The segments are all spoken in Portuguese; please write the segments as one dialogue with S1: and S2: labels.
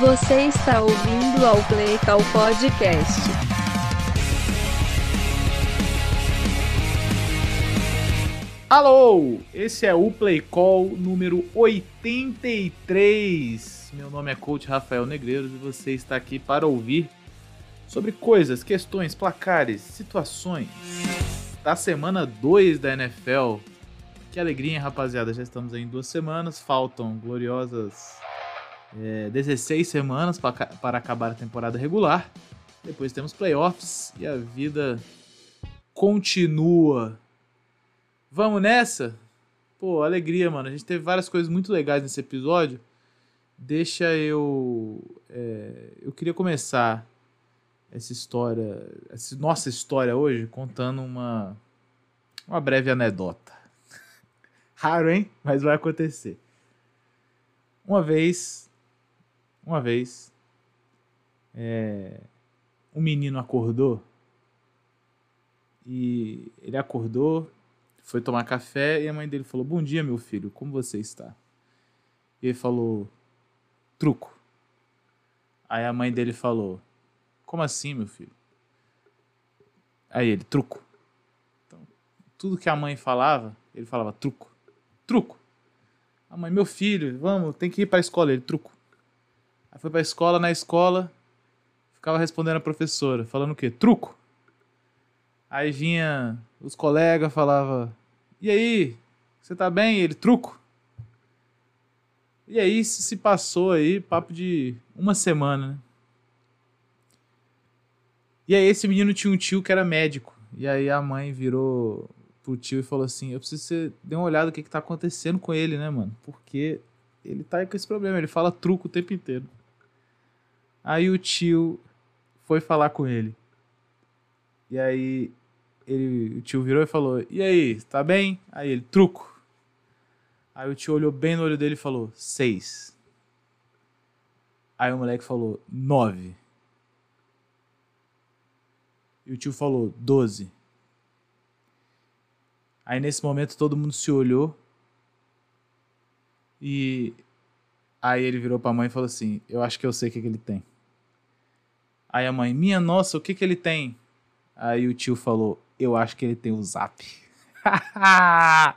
S1: Você está ouvindo ao Play Call Podcast.
S2: Alô, esse é o Play Call número 83. Meu nome é Coach Rafael Negreiros e você está aqui para ouvir sobre coisas, questões, placares, situações da semana 2 da NFL. Que alegria, hein, rapaziada? Já estamos aí em duas semanas, faltam gloriosas é, 16 semanas para, para acabar a temporada regular. Depois temos playoffs e a vida continua. Vamos nessa? Pô, alegria, mano. A gente teve várias coisas muito legais nesse episódio. Deixa eu. É, eu queria começar essa história, essa nossa história hoje, contando uma, uma breve anedota. Raro, hein? Mas vai acontecer. Uma vez, uma vez, é, um menino acordou e ele acordou, foi tomar café e a mãe dele falou: Bom dia, meu filho, como você está? E ele falou: Truco. Aí a mãe dele falou: Como assim, meu filho? Aí ele: Truco. Então, tudo que a mãe falava, ele falava: Truco. Truco. A mãe: Meu filho, vamos, tem que ir para a escola. Ele: Truco. Aí foi para a escola, na escola, ficava respondendo a professora, falando o quê? Truco. Aí vinha os colegas, falava: E aí, você tá bem? Ele: Truco. E aí se passou aí, papo de uma semana, né? E aí esse menino tinha um tio que era médico. E aí a mãe virou pro tio e falou assim: Eu preciso que você dê uma olhada no que, que tá acontecendo com ele, né, mano? Porque ele tá aí com esse problema, ele fala truco o tempo inteiro. Aí o tio foi falar com ele. E aí ele, o tio virou e falou: E aí, tá bem? Aí ele, truco. Aí o tio olhou bem no olho dele e falou: Seis. Aí o moleque falou: Nove. E o tio falou: Doze. Aí nesse momento todo mundo se olhou. E aí ele virou pra mãe e falou assim: Eu acho que eu sei o que, que ele tem. Aí a mãe: Minha nossa, o que, que ele tem? Aí o tio falou: Eu acho que ele tem o zap.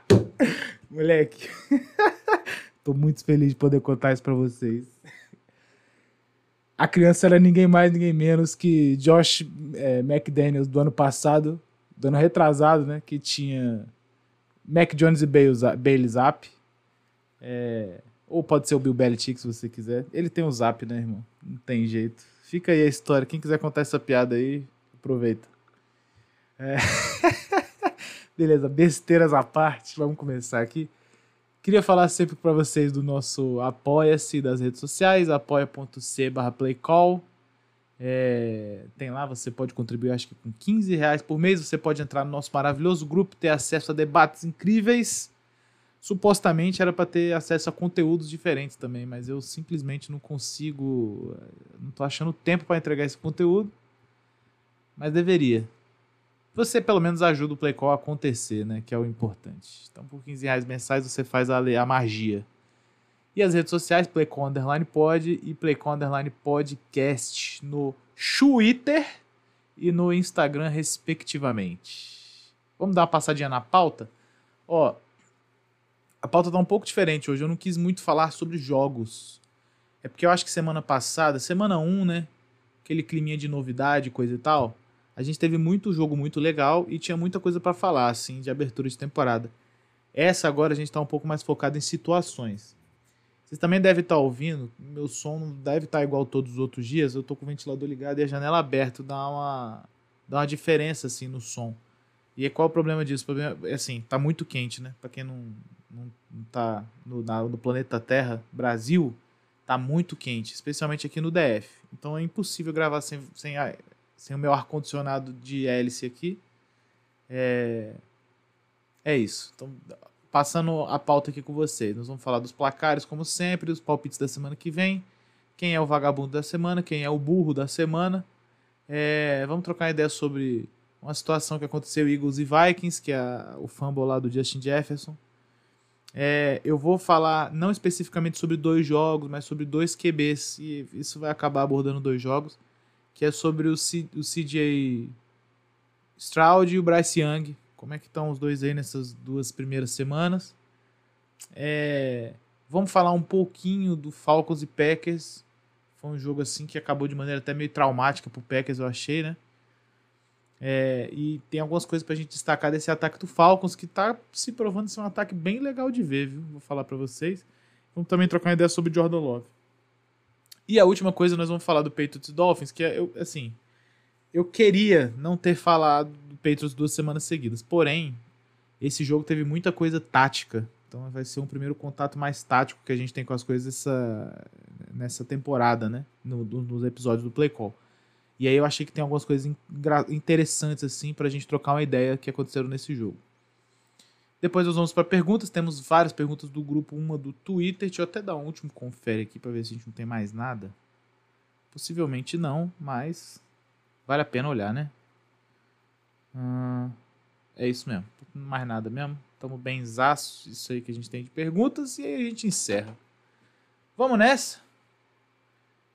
S2: Moleque. Tô muito feliz de poder contar isso pra vocês. A criança era ninguém mais, ninguém menos que Josh é, McDaniels do ano passado, do ano retrasado, né? Que tinha Mac Jones e Bailey Zap. É, ou pode ser o Bill Belichick, se você quiser. Ele tem o Zap, né, irmão? Não tem jeito. Fica aí a história. Quem quiser contar essa piada aí, aproveita. É... Beleza, besteiras à parte, vamos começar aqui. Queria falar sempre para vocês do nosso Apoia-se das redes sociais, apoia.c barra playcall. É, tem lá, você pode contribuir, acho que com 15 reais por mês. Você pode entrar no nosso maravilhoso grupo, ter acesso a debates incríveis. Supostamente era para ter acesso a conteúdos diferentes também, mas eu simplesmente não consigo. Não tô achando tempo para entregar esse conteúdo. Mas deveria. Você pelo menos ajuda o Playcall a acontecer, né? Que é o importante. Então, por 15 reais mensais você faz a, a magia. E as redes sociais, Playcom Underline Pod e Playcom Underline Podcast no Twitter e no Instagram, respectivamente. Vamos dar uma passadinha na pauta? Ó, a pauta tá um pouco diferente hoje. Eu não quis muito falar sobre jogos. É porque eu acho que semana passada, semana 1, né? Aquele climinha de novidade, coisa e tal. A gente teve muito jogo muito legal e tinha muita coisa para falar, assim, de abertura de temporada. Essa agora a gente tá um pouco mais focado em situações. Vocês também devem estar tá ouvindo, meu som não deve estar tá igual todos os outros dias. Eu tô com o ventilador ligado e a janela aberta, dá uma, dá uma diferença assim no som. E qual é o problema disso? O problema é assim, tá muito quente, né? Para quem não, não, tá no, na, no planeta Terra, Brasil, tá muito quente, especialmente aqui no DF. Então é impossível gravar sem, sem, sem o meu ar-condicionado de hélice aqui. É, é isso. Então passando a pauta aqui com vocês. Nós vamos falar dos placares, como sempre, dos palpites da semana que vem. Quem é o vagabundo da semana, quem é o burro da semana. É, vamos trocar ideia sobre uma situação que aconteceu Eagles e Vikings, que é o fumble lá do Justin Jefferson. É, eu vou falar não especificamente sobre dois jogos, mas sobre dois QBs. E isso vai acabar abordando dois jogos. Que é sobre o, C, o CJ Stroud e o Bryce Young. Como é que estão os dois aí nessas duas primeiras semanas? É, vamos falar um pouquinho do Falcons e Packers. Foi um jogo assim que acabou de maneira até meio traumática pro Packers, eu achei, né? É, e tem algumas coisas pra gente destacar desse ataque do Falcons, que tá se provando ser um ataque bem legal de ver, viu? Vou falar para vocês. Vamos também trocar uma ideia sobre Jordan Love. E a última coisa, nós vamos falar do Patriots Dolphins, que é, eu, assim, eu queria não ter falado do Patriots duas semanas seguidas, porém, esse jogo teve muita coisa tática, então vai ser um primeiro contato mais tático que a gente tem com as coisas essa, nessa temporada, né? No, nos episódios do Play Call. E aí eu achei que tem algumas coisas interessantes assim pra gente trocar uma ideia que aconteceram nesse jogo. Depois nós vamos para perguntas. Temos várias perguntas do grupo, uma do Twitter. Deixa eu até dar um último confere aqui para ver se a gente não tem mais nada. Possivelmente não, mas vale a pena olhar, né? Hum, é isso mesmo. Mais nada mesmo. Estamos bem zaços. Isso aí que a gente tem de perguntas. E aí a gente encerra. Vamos nessa?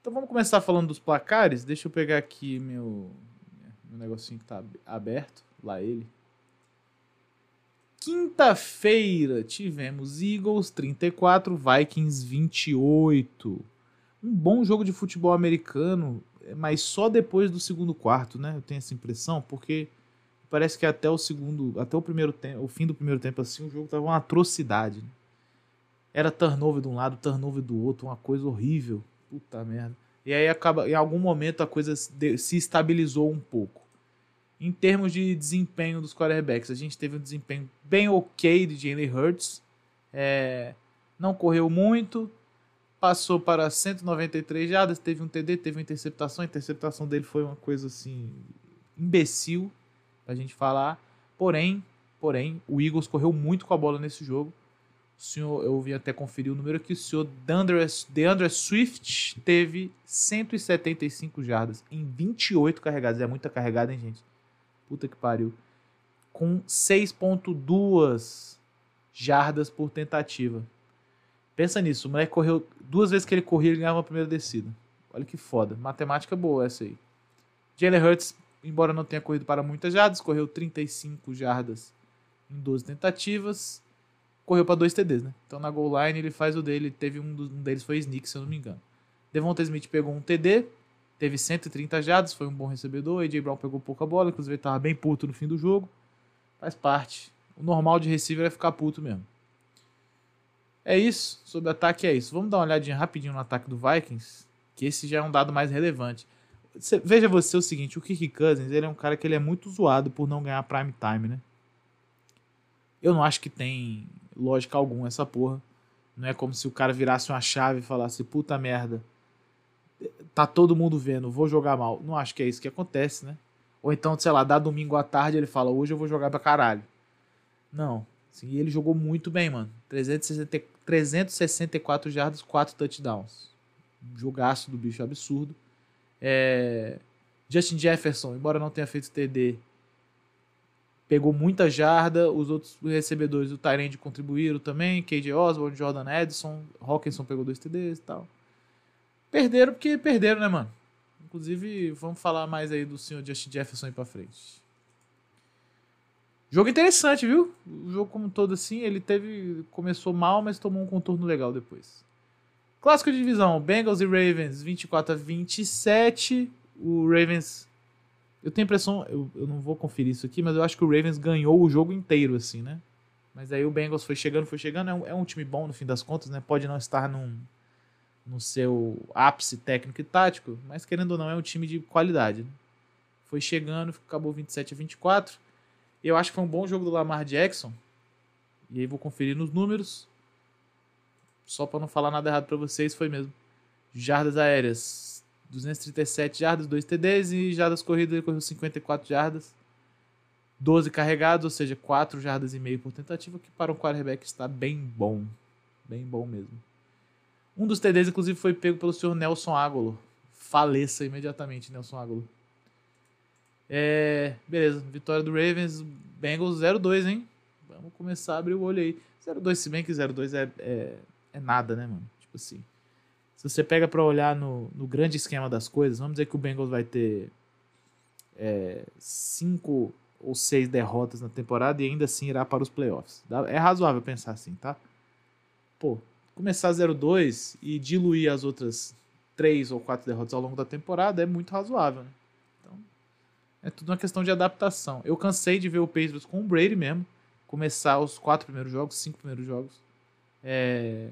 S2: Então vamos começar falando dos placares. Deixa eu pegar aqui meu, meu negocinho que tá aberto. Lá ele. Quinta-feira tivemos Eagles 34, Vikings 28. Um bom jogo de futebol americano, mas só depois do segundo quarto, né? Eu tenho essa impressão, porque parece que até o segundo, até o primeiro tempo, o fim do primeiro tempo assim, o jogo tava uma atrocidade. Né? Era turnover de um lado, turnover do outro, uma coisa horrível. Puta merda. E aí acaba, em algum momento a coisa se estabilizou um pouco. Em termos de desempenho dos quarterbacks, a gente teve um desempenho bem ok de Jalen Hurts. É, não correu muito, passou para 193 jardas, teve um TD, teve uma interceptação. A interceptação dele foi uma coisa assim imbecil a gente falar. Porém, porém, o Eagles correu muito com a bola nesse jogo o senhor, eu vim até conferir o número que o senhor DeAndre, DeAndre Swift teve 175 jardas em 28 carregadas. É muita carregada, hein, gente? Puta que pariu. Com 6.2 jardas por tentativa. Pensa nisso, o moleque correu duas vezes que ele corria, ele ganhava a primeira descida. Olha que foda. Matemática boa essa aí. Jalen Hurts, embora não tenha corrido para muitas jardas, correu 35 jardas em 12 tentativas correu para dois TDs, né? Então na goal line ele faz o dele, teve um, um deles foi sneak, se eu não me engano. Devonta Smith pegou um TD, teve 130 jardas, foi um bom recebedor. AJ Brown pegou pouca bola, inclusive ele tava bem puto no fim do jogo. Faz parte. O normal de receiver é ficar puto mesmo. É isso, sobre ataque é isso. Vamos dar uma olhadinha rapidinho no ataque do Vikings, que esse já é um dado mais relevante. veja você o seguinte, o Kirk Cousins, ele é um cara que ele é muito zoado por não ganhar prime time, né? Eu não acho que tem lógica alguma essa porra. Não é como se o cara virasse uma chave e falasse, puta merda, tá todo mundo vendo, vou jogar mal. Não acho que é isso que acontece, né? Ou então, sei lá, dá domingo à tarde ele fala, hoje eu vou jogar pra caralho. Não. Assim, ele jogou muito bem, mano. 360, 364 jardas, 4 touchdowns. Jogaço do bicho absurdo. É... Justin Jefferson, embora não tenha feito TD, pegou muita jarda, os outros recebedores do Tyrande contribuíram também, KJ Osborne, Jordan Edson, Hawkinson pegou dois TDs e tal. Perderam porque perderam, né, mano? Inclusive, vamos falar mais aí do senhor Justin Jefferson aí pra frente. Jogo interessante, viu? O jogo como todo assim, ele teve começou mal, mas tomou um contorno legal depois. Clássico de divisão, Bengals e Ravens 24 a 27. O Ravens eu tenho a impressão, eu, eu não vou conferir isso aqui, mas eu acho que o Ravens ganhou o jogo inteiro, assim, né? Mas aí o Bengals foi chegando, foi chegando. É um, é um time bom no fim das contas, né? Pode não estar num, no seu ápice técnico e tático, mas querendo ou não, é um time de qualidade. Né? Foi chegando, acabou 27 a 24. Eu acho que foi um bom jogo do Lamar Jackson. E aí vou conferir nos números. Só para não falar nada errado para vocês, foi mesmo. Jardas aéreas 237 jardas, 2 TDs e jardas corridas ele correu 54 jardas. 12 carregados, ou seja, 4 jardas e meio por tentativa, que para um quarterback está bem bom. Bem bom mesmo. Um dos TDs, inclusive, foi pego pelo senhor Nelson Ágolo. Faleça imediatamente, Nelson Ágolo. É, beleza, vitória do Ravens, Bengals 0-2, hein? Vamos começar a abrir o olho aí. 0-2, se bem que 0-2 é, é, é nada, né, mano? Tipo assim. Se você pega pra olhar no, no grande esquema das coisas, vamos dizer que o Bengals vai ter é, cinco ou seis derrotas na temporada e ainda assim irá para os playoffs. É razoável pensar assim, tá? Pô, começar 0-2 e diluir as outras três ou quatro derrotas ao longo da temporada é muito razoável, né? Então, é tudo uma questão de adaptação. Eu cansei de ver o Patriots com o Brady mesmo, começar os quatro primeiros jogos, cinco primeiros jogos, é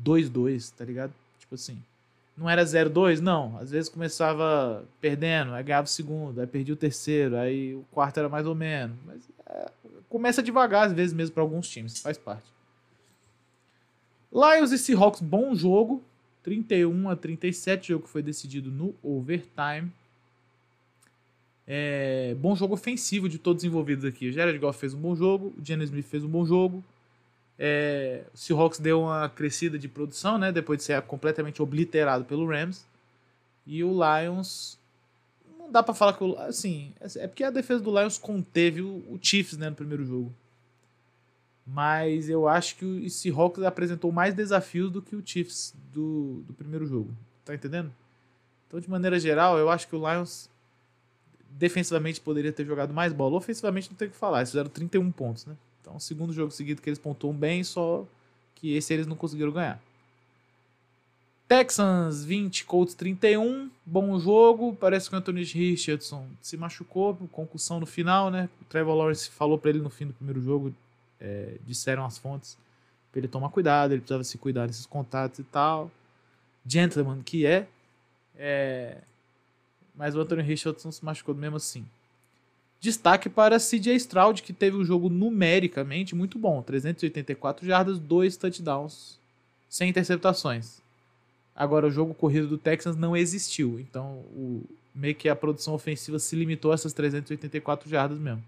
S2: 2-2, tá ligado? Tipo assim, não era 0-2, não. Às vezes começava perdendo, aí ganhava o segundo, aí perdia o terceiro, aí o quarto era mais ou menos. Mas é, começa devagar, às vezes mesmo, para alguns times, faz parte. Lions e Seahawks, bom jogo. 31 a 37, jogo que foi decidido no overtime. É, bom jogo ofensivo de todos os envolvidos aqui. O Jared Goff fez um bom jogo, o Jenny Smith fez um bom jogo. É, o Seahawks deu uma crescida de produção, né? Depois de ser completamente obliterado pelo Rams. E o Lions. Não dá para falar que o. Assim, é porque a defesa do Lions conteve o, o Chiefs né, no primeiro jogo. Mas eu acho que o Seahawks apresentou mais desafios do que o Chiefs do, do primeiro jogo. Tá entendendo? Então, de maneira geral, eu acho que o Lions defensivamente poderia ter jogado mais bola. Ofensivamente não tem o que falar. Eles fizeram 31 pontos, né? Então, segundo jogo seguido que eles pontuam bem, só que esse eles não conseguiram ganhar. Texans 20, Colts 31. Bom jogo. Parece que o Anthony Richardson se machucou, concussão no final, né? O Trevor Lawrence falou para ele no fim do primeiro jogo, é, disseram as fontes, para ele tomar cuidado, ele precisava se cuidar desses contatos e tal. Gentleman que é. é mas o Anthony Richardson se machucou mesmo assim. Destaque para CJ Stroud, que teve um jogo numericamente muito bom. 384 jardas, 2 touchdowns, sem interceptações. Agora, o jogo corrido do Texans não existiu. Então, o, meio que a produção ofensiva se limitou a essas 384 jardas mesmo.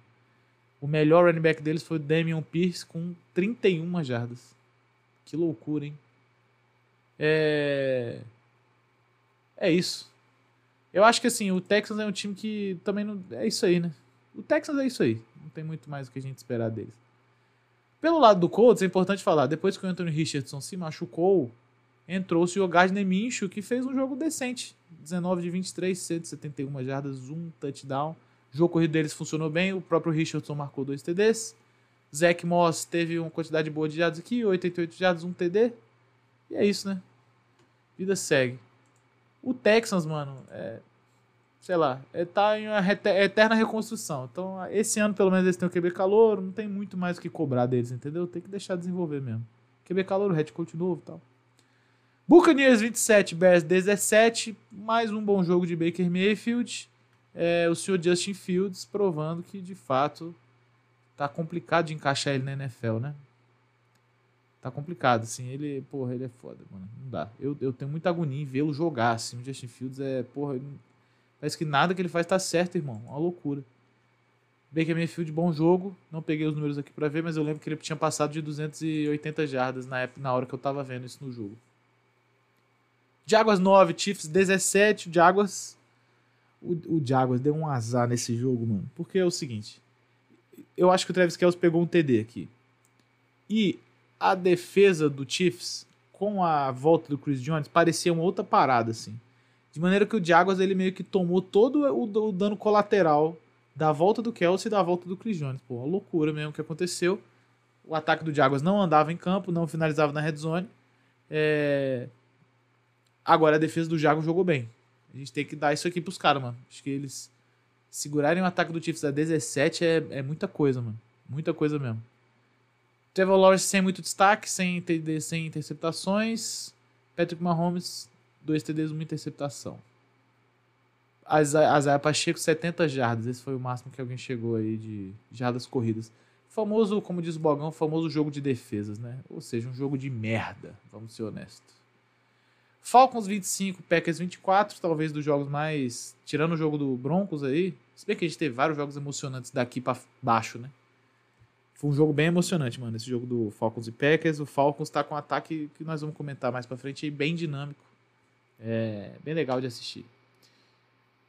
S2: O melhor running back deles foi o Damian Pierce com 31 jardas. Que loucura, hein? É... É isso. Eu acho que assim, o Texans é um time que também não. É isso aí, né? O Texans é isso aí. Não tem muito mais o que a gente esperar deles. Pelo lado do Colts, é importante falar, depois que o Anthony Richardson se machucou, entrou-se o Gardner Minshew, que fez um jogo decente. 19 de 23, 171 jardas, um touchdown. O jogo corrido deles funcionou bem, o próprio Richardson marcou dois TDs. Zach Moss teve uma quantidade boa de jardas aqui, 88 jardas, um TD. E é isso, né? Vida segue. O Texans, mano, é, sei lá, é, tá em uma eterna reconstrução. Então, esse ano, pelo menos, eles têm o QB calor, não tem muito mais o que cobrar deles, entendeu? Tem que deixar desenvolver mesmo. QB calor, head coach novo e tal. Buccaneers 27, Bears 17, mais um bom jogo de Baker Mayfield. É, o senhor Justin Fields provando que, de fato, tá complicado de encaixar ele na NFL, né? Tá complicado, assim, ele, porra, ele é foda, mano, não dá. Eu, eu tenho muita agonia em vê-lo jogar, assim, o Justin Fields é, porra, Parece que nada que ele faz tá certo, irmão. Uma loucura. Baker Mayfield, bom jogo. Não peguei os números aqui para ver, mas eu lembro que ele tinha passado de 280 jardas na, época, na hora que eu tava vendo isso no jogo. Jaguars 9, Chiefs 17. O Jaguars. O, o Jaguars deu um azar nesse jogo, mano. Porque é o seguinte. Eu acho que o Travis Kelce pegou um TD aqui. E a defesa do Chiefs, com a volta do Chris Jones, parecia uma outra parada, assim. De maneira que o Jaguars ele meio que tomou todo o, o dano colateral da volta do Kelsey e da volta do Chris Jones. Pô, uma loucura mesmo que aconteceu. O ataque do Jaguars não andava em campo, não finalizava na red zone. É... Agora a defesa do Jaguars jogou bem. A gente tem que dar isso aqui pros caras, mano. Acho que eles segurarem o ataque do Chiefs a 17 é, é muita coisa, mano. Muita coisa mesmo. Trevor Lawrence sem muito destaque, sem, sem interceptações. Patrick Mahomes dois TDs, uma interceptação. Azaia Pacheco, 70 jardas. Esse foi o máximo que alguém chegou aí de jardas corridas. Famoso, como diz o Bogão, famoso jogo de defesas, né? Ou seja, um jogo de merda, vamos ser honestos. Falcons 25, Packers 24, talvez dos jogos mais. Tirando o jogo do Broncos aí. Se bem que a gente teve vários jogos emocionantes daqui para baixo, né? Foi um jogo bem emocionante, mano. Esse jogo do Falcons e Packers. O Falcons tá com um ataque que nós vamos comentar mais pra frente aí, bem dinâmico. É bem legal de assistir.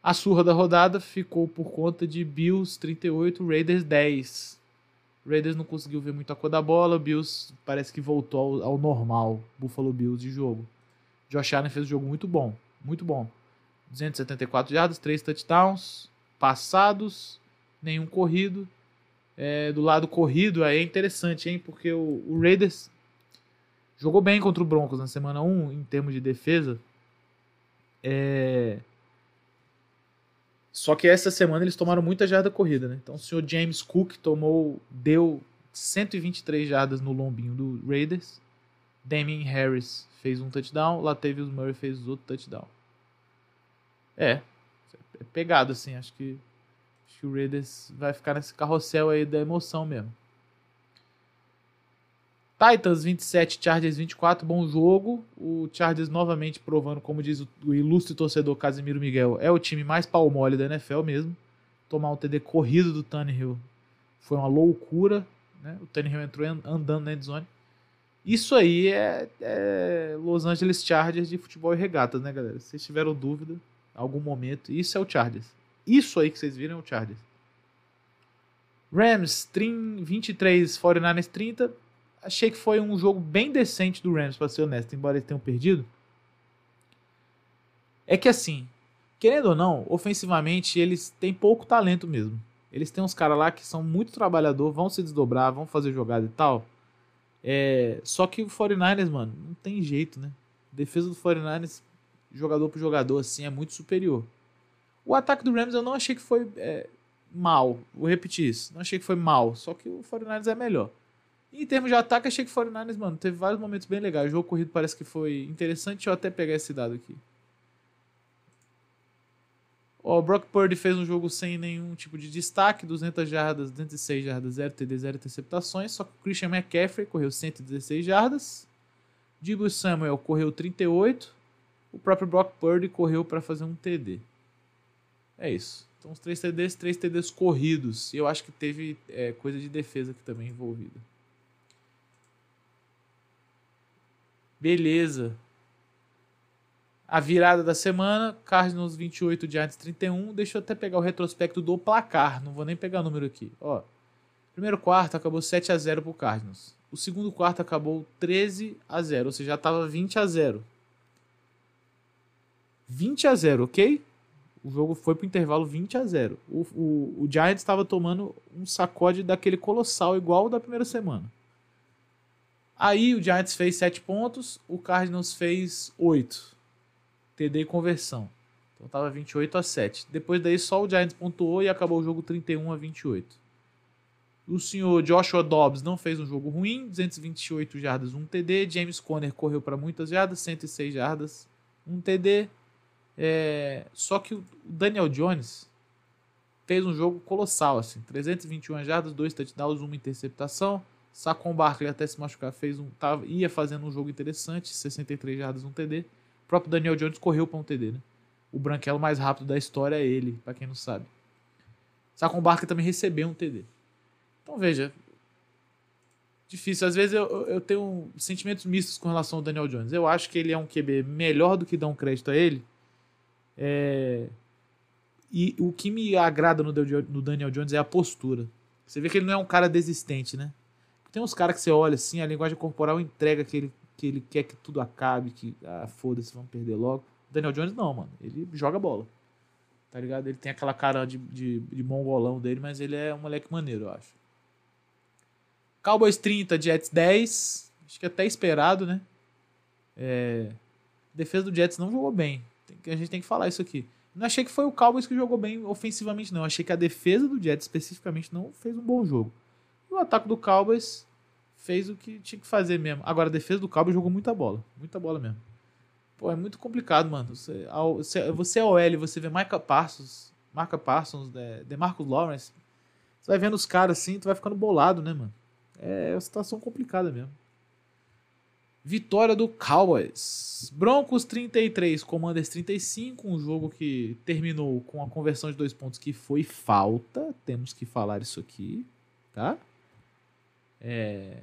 S2: A surra da rodada ficou por conta de Bills 38, Raiders 10. Raiders não conseguiu ver muito a cor da bola. Bills parece que voltou ao, ao normal. Buffalo Bills de jogo. Josh Allen fez um jogo muito bom. Muito bom. 274 jardas, 3 touchdowns passados, nenhum corrido. É, do lado corrido aí é interessante, hein? Porque o, o, Raiders jogou bem contra o Broncos na semana 1 em termos de defesa. É... Só que essa semana eles tomaram muita jarda corrida, né? Então o senhor James Cook tomou, deu 123 jardas no lombinho do Raiders. Damien Harris fez um touchdown, Latavius Murray fez outro touchdown. É, é pegado assim, acho que acho que o Raiders vai ficar nesse carrossel aí da emoção mesmo. Titans 27, Chargers 24, bom jogo. O Chargers novamente provando, como diz o, ilustre torcedor Casimiro Miguel, é o time mais pau mole da NFL mesmo. Tomar um TD corrido do Tannehill foi uma loucura. Né? O Tannehill entrou andando na endzone. Isso aí é, é, Los Angeles Chargers de futebol e regatas, né, galera? Se vocês tiveram dúvida, algum momento, isso é o Chargers. Isso aí que vocês viram é o Chargers. Rams 23, 49ers 30 achei que foi um jogo bem decente do Rams, para ser honesto, embora eles tenham perdido. É que assim, querendo ou não, ofensivamente eles têm pouco talento mesmo. Eles têm uns caras lá que são muito trabalhador, vão se desdobrar, vão fazer jogada e tal. É, só que o 49ers, mano, não tem jeito, né? A defesa do 49ers, jogador por jogador, assim, é muito superior. O ataque do Rams eu não achei que foi é, mal. Vou repetir isso. Não achei que foi mal. Só que o 49ers é melhor. Em termos de ataque, achei que 49ers, mano, teve vários momentos bem legais. O jogo corrido parece que foi interessante. Deixa eu até pegar esse dado aqui. o Brock Purdy fez um jogo sem nenhum tipo de destaque, 200 jardas, 206 jardas, 0 TD, 0 interceptações. Só que o Christian McCaffrey correu 116 jardas. Debo Samuel correu 38. O próprio Brock Purdy correu para fazer um TD. É isso. Então, os 3 TDs, 3 TDs corridos. E eu acho que teve é, coisa de defesa aqui também envolvida. Beleza. A virada da semana, Cardinals 28, Giants 31. Deixa eu até pegar o retrospecto do placar, não vou nem pegar o número aqui. Ó, primeiro quarto acabou 7 a 0 pro Cardinals. O segundo quarto acabou 13 a 0, ou seja, já estava 20 a 0. 20 a 0, ok? O jogo foi pro intervalo 20 a 0. O, o, o Giants estava tomando um sacode daquele colossal igual da primeira semana. Aí o Giants fez 7 pontos, o Cardinals fez 8. TD e conversão. Então tava 28 a 7. Depois daí só o Giants pontuou e acabou o jogo 31 a 28. O senhor Joshua Dobbs não fez um jogo ruim, 228 jardas, 1 TD. James Conner correu para muitas jardas, 106 jardas, 1 TD. É... Só que o Daniel Jones fez um jogo colossal, assim, 321 jardas, 2 touchdowns, 1 interceptação. Sacon Barkley até se machucar fez um, tava, ia fazendo um jogo interessante, 63 jardas, um TD. O próprio Daniel Jones correu para um TD, né? O branquelo mais rápido da história é ele, para quem não sabe. Sacon Barkley também recebeu um TD. Então veja, difícil. Às vezes eu, eu tenho sentimentos mistos com relação ao Daniel Jones. Eu acho que ele é um QB melhor do que dão crédito a ele. É... E o que me agrada no Daniel Jones é a postura. Você vê que ele não é um cara desistente, né? Tem uns caras que você olha assim, a linguagem corporal entrega que ele, que ele quer que tudo acabe, que ah, foda-se, vamos perder logo. Daniel Jones não, mano. Ele joga bola. Tá ligado? Ele tem aquela cara de, de, de mongolão dele, mas ele é um moleque maneiro, eu acho. Cowboys 30, Jets 10. Acho que é até esperado, né? É... A defesa do Jets não jogou bem. A gente tem que falar isso aqui. Não achei que foi o Cowboys que jogou bem ofensivamente, não. Achei que a defesa do Jets especificamente não fez um bom jogo. E o ataque do Cowboys fez o que tinha que fazer mesmo. Agora, a defesa do Cowboys jogou muita bola. Muita bola mesmo. Pô, é muito complicado, mano. Você, você é OL, você vê Micah Parsons, Marca Parsons, é, DeMarcus Lawrence. Você vai vendo os caras assim, tu vai ficando bolado, né, mano? É uma situação complicada mesmo. Vitória do Cowboys. Broncos 33, Commanders 35. Um jogo que terminou com a conversão de dois pontos que foi falta. Temos que falar isso aqui, tá? É...